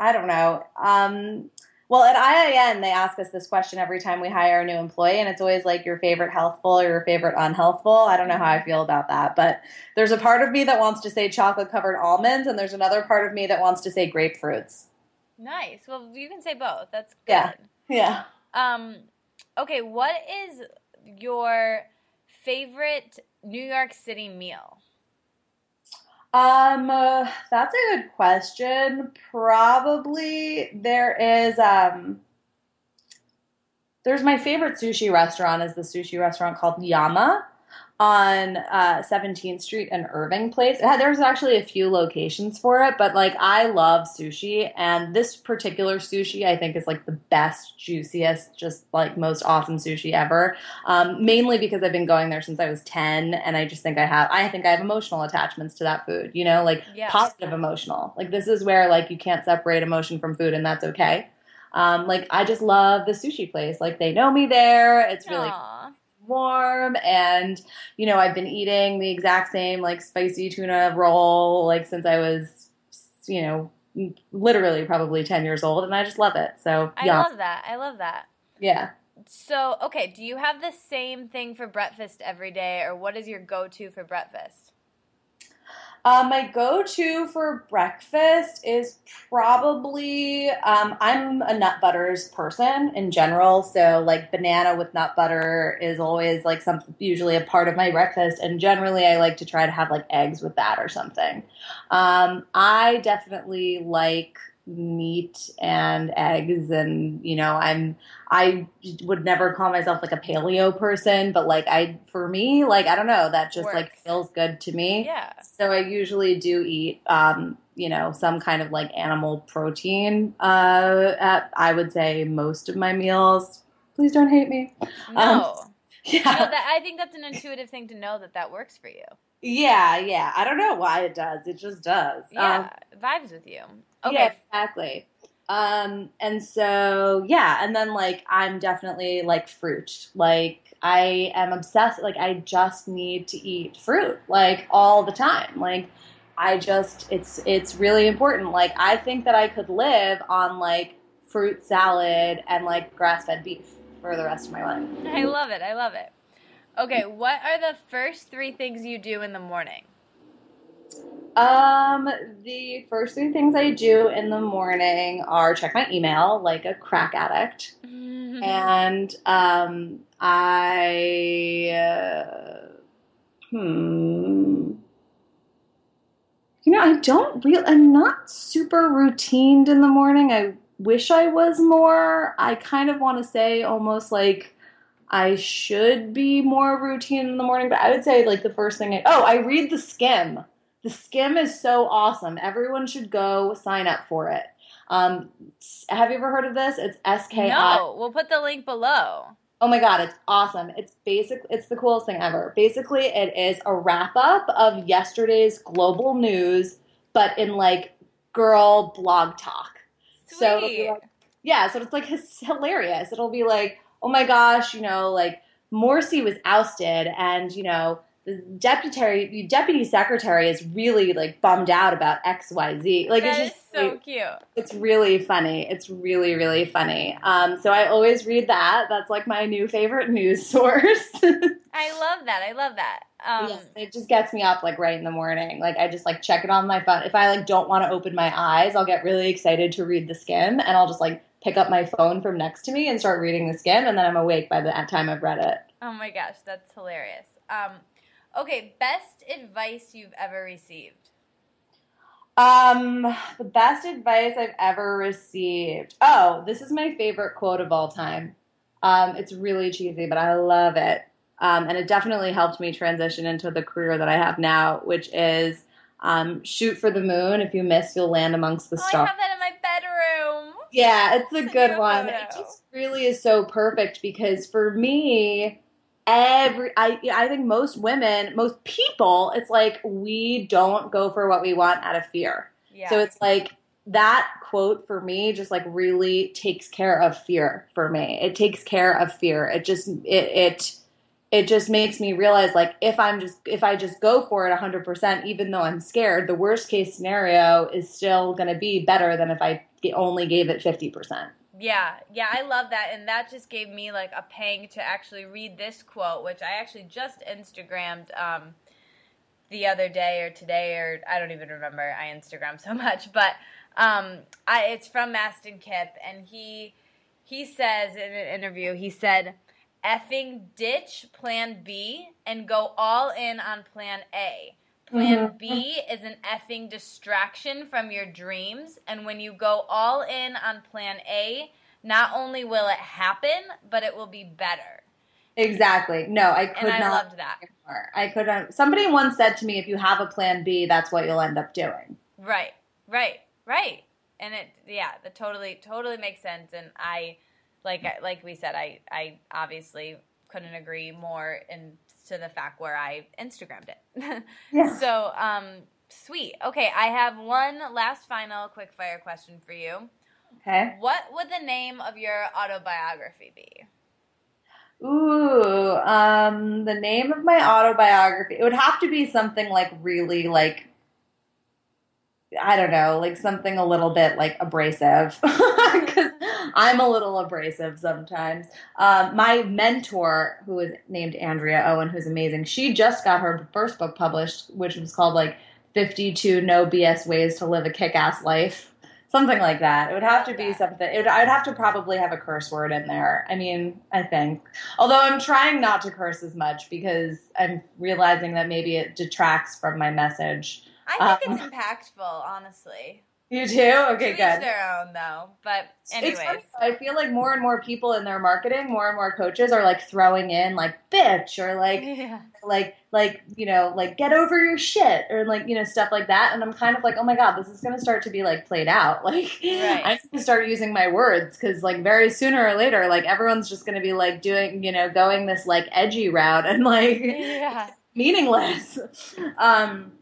I don't know. Um, well, at IIN, they ask us this question every time we hire a new employee, and it's always like your favorite healthful or your favorite unhealthful. I don't know how I feel about that, but there's a part of me that wants to say chocolate covered almonds, and there's another part of me that wants to say grapefruits. Nice. Well, you can say both. That's good. Yeah. Yeah. Um, okay, what is your favorite New York City meal? Um, uh, that's a good question. Probably there is um there's my favorite sushi restaurant is the sushi restaurant called Yama on uh, 17th Street and Irving Place. There's actually a few locations for it, but like I love sushi, and this particular sushi I think is like the best, juiciest, just like most awesome sushi ever. Um, mainly because I've been going there since I was 10, and I just think I have I think I have emotional attachments to that food. You know, like yes. positive emotional. Like this is where like you can't separate emotion from food, and that's okay. Um, like I just love the sushi place. Like they know me there. It's really. Aww warm and you know i've been eating the exact same like spicy tuna roll like since i was you know literally probably 10 years old and i just love it. So i love that. I love that. Yeah. So okay do you have the same thing for breakfast every day or what is your go-to for breakfast uh, my go-to for breakfast is probably um, I'm a nut butters person in general, so like banana with nut butter is always like some usually a part of my breakfast, and generally I like to try to have like eggs with that or something. Um, I definitely like meat and eggs and you know i'm i would never call myself like a paleo person but like i for me like i don't know that just Works. like feels good to me yeah so i usually do eat um you know some kind of like animal protein uh at i would say most of my meals please don't hate me no um, yeah no, that, i think that's an intuitive thing to know that that works for you yeah, yeah. I don't know why it does. It just does. Yeah, um, vibes with you. Okay. Yeah, exactly. Um, and so yeah, and then like I'm definitely like fruit. Like I am obsessed. Like I just need to eat fruit like all the time. Like I just it's it's really important. Like I think that I could live on like fruit salad and like grass fed beef for the rest of my life. I love it. I love it. Okay, what are the first three things you do in the morning? Um, the first three things I do in the morning are check my email like a crack addict. and um, I, uh, hmm. You know, I don't real. I'm not super routined in the morning. I wish I was more. I kind of want to say almost like I should be more routine in the morning, but I would say like the first thing. I, oh, I read the Skimm. The Skimm is so awesome. Everyone should go sign up for it. Um, have you ever heard of this? It's SKI. No, we'll put the link below. Oh my god, it's awesome. It's basic it's the coolest thing ever. Basically, it is a wrap up of yesterday's global news, but in like girl blog talk. Sweet. So like, yeah, so it's like it's hilarious. It'll be like, "Oh my gosh, you know, like Morsi was ousted and, you know, the deputy deputy secretary is really like bummed out about XYZ. Like that it's just so cute. It's really funny. It's really really funny. Um, so I always read that. That's like my new favorite news source. I love that. I love that. Um, yeah, it just gets me up like right in the morning. Like I just like check it on my phone. If I like don't want to open my eyes, I'll get really excited to read the Skimm, and I'll just like pick up my phone from next to me and start reading the Skimm, and then I'm awake by the time I've read it. Oh my gosh, that's hilarious. Um, Okay, best advice you've ever received. Um, the best advice I've ever received. Oh, this is my favorite quote of all time. Um, it's really cheesy, but I love it. Um, and it definitely helped me transition into the career that I have now, which is um, shoot for the moon. If you miss, you'll land amongst the oh, stars. I have that in my bedroom. Yeah, it's a good one. It just really is so perfect because for me, every I I think most women, most people, it's like we don't go for what we want out of fear. Yeah. So it's like that quote for me just like really takes care of fear for me. It takes care of fear. It just it it it just makes me realize like if I'm just if I just go for it 100% even though I'm scared, the worst case scenario is still going to be better than if I only gave it 50%. Yeah, yeah, I love that. And that just gave me like a pang to actually read this quote, which I actually just Instagrammed um, the other day or today, or I don't even remember. I Instagram so much. But um, I, it's from Mastin Kipp, and he, he says in an interview, he said, effing ditch plan B and go all in on plan A. Plan mm-hmm. B is an effing distraction from your dreams. And when you go all in on plan A, not only will it happen, but it will be better. Exactly. No, I could and I not. loved that. I couldn't. Somebody once said to me, "If you have a plan B, that's what you'll end up doing." Right. Right. Right. And it, yeah, that totally, totally makes sense. And I, like, like we said, I, I obviously couldn't agree more in to the fact where I Instagrammed it. yeah. So, um, sweet. Okay, I have one last final quick fire question for you. Okay. What would the name of your autobiography be? Ooh, um, the name of my autobiography. It would have to be something like really like I don't know, like something a little bit like abrasive because I'm a little abrasive sometimes. Um, my mentor, who is named Andrea Owen, who's amazing, she just got her first book published, which was called like 52 No BS Ways to Live a Kick Ass Life. Something like that. It would have to be something. It would, I'd have to probably have a curse word in there. I mean, I think. Although I'm trying not to curse as much because I'm realizing that maybe it detracts from my message. I think um, it's impactful, honestly. You do? Okay, good. their own though. But anyways. I feel like more and more people in their marketing, more and more coaches are like throwing in like bitch or like yeah. like like, you know, like get over your shit or like, you know, stuff like that. And I'm kind of like, oh my God, this is gonna start to be like played out. Like right. I need to start using my words because like very sooner or later, like everyone's just gonna be like doing, you know, going this like edgy route and like yeah. meaningless. Um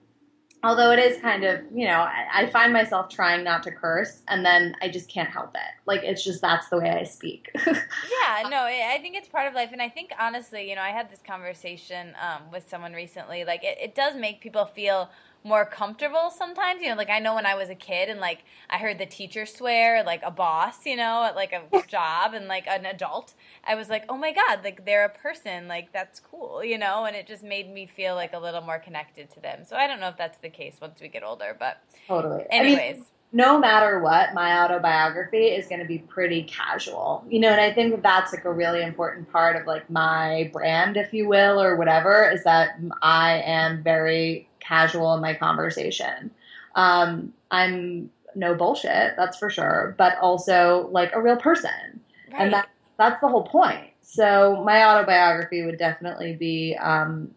although it is kind of you know I, find myself trying not to curse and then i just can't help it. Like it's just that's the way i speak. Yeah no i think it's part of life and i think honestly you know i had this conversation um, with someone recently like it, it does make people feel more comfortable sometimes. You know, like I know when I was a kid and like I heard the teacher swear, like a boss, you know, at like a job and like an adult, I was like, oh my God, like they're a person, like that's cool, you know, and it just made me feel like a little more connected to them. So I don't know if that's the case once we get older, but totally. Anyways. I mean, no matter what, my autobiography is going to be pretty casual. You know, and I think that that's like a really important part of like my brand, if you will, or whatever, is that I am very casual in my conversation. Um, I'm no bullshit, that's for sure, but also like a real person. Right. And that, that's the whole point. So my autobiography would definitely be um,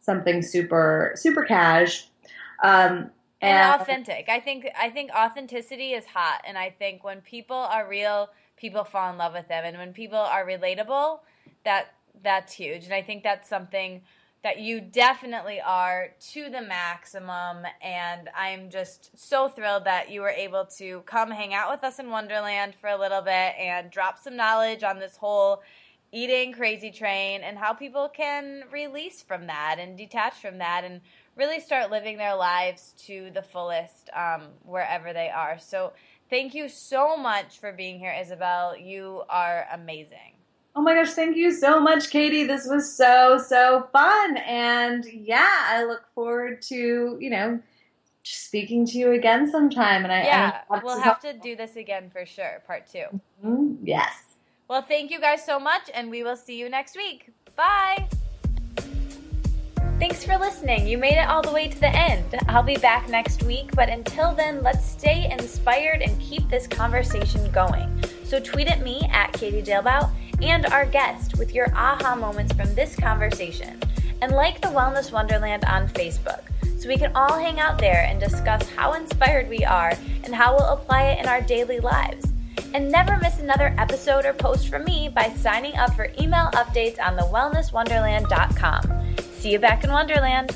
something super, super cash. Um, and, and authentic. I think I think authenticity is hot, and I think when people are real, people fall in love with them, and when people are relatable, that that's huge. And I think that's something that you definitely are to the maximum. And I'm just so thrilled that you were able to come hang out with us in Wonderland for a little bit and drop some knowledge on this whole eating crazy train and how people can release from that and detach from that and really start living their lives to the fullest um, wherever they are. So, thank you so much for being here, Isabel. You are amazing. Oh my gosh, thank you so much, Katie. This was so, so fun. And yeah, I look forward to, you know, speaking to you again sometime. And I, yeah, we'll have to do this again for sure, part 2 mm-hmm. Yes. Well, thank you guys so much, and we will see you next week. Bye. Thanks for listening. You made it all the way to the end. I'll be back next week, but until then, let's stay inspired and keep this conversation going. So tweet at me at Katie Dalebout and our guest with your aha moments from this conversation. And like the Wellness Wonderland on Facebook so we can all hang out there and discuss how inspired we are and how we'll apply it in our daily lives. And never miss another episode or post from me by signing up for email updates on thewellnesswonderland.com. See you back in Wonderland.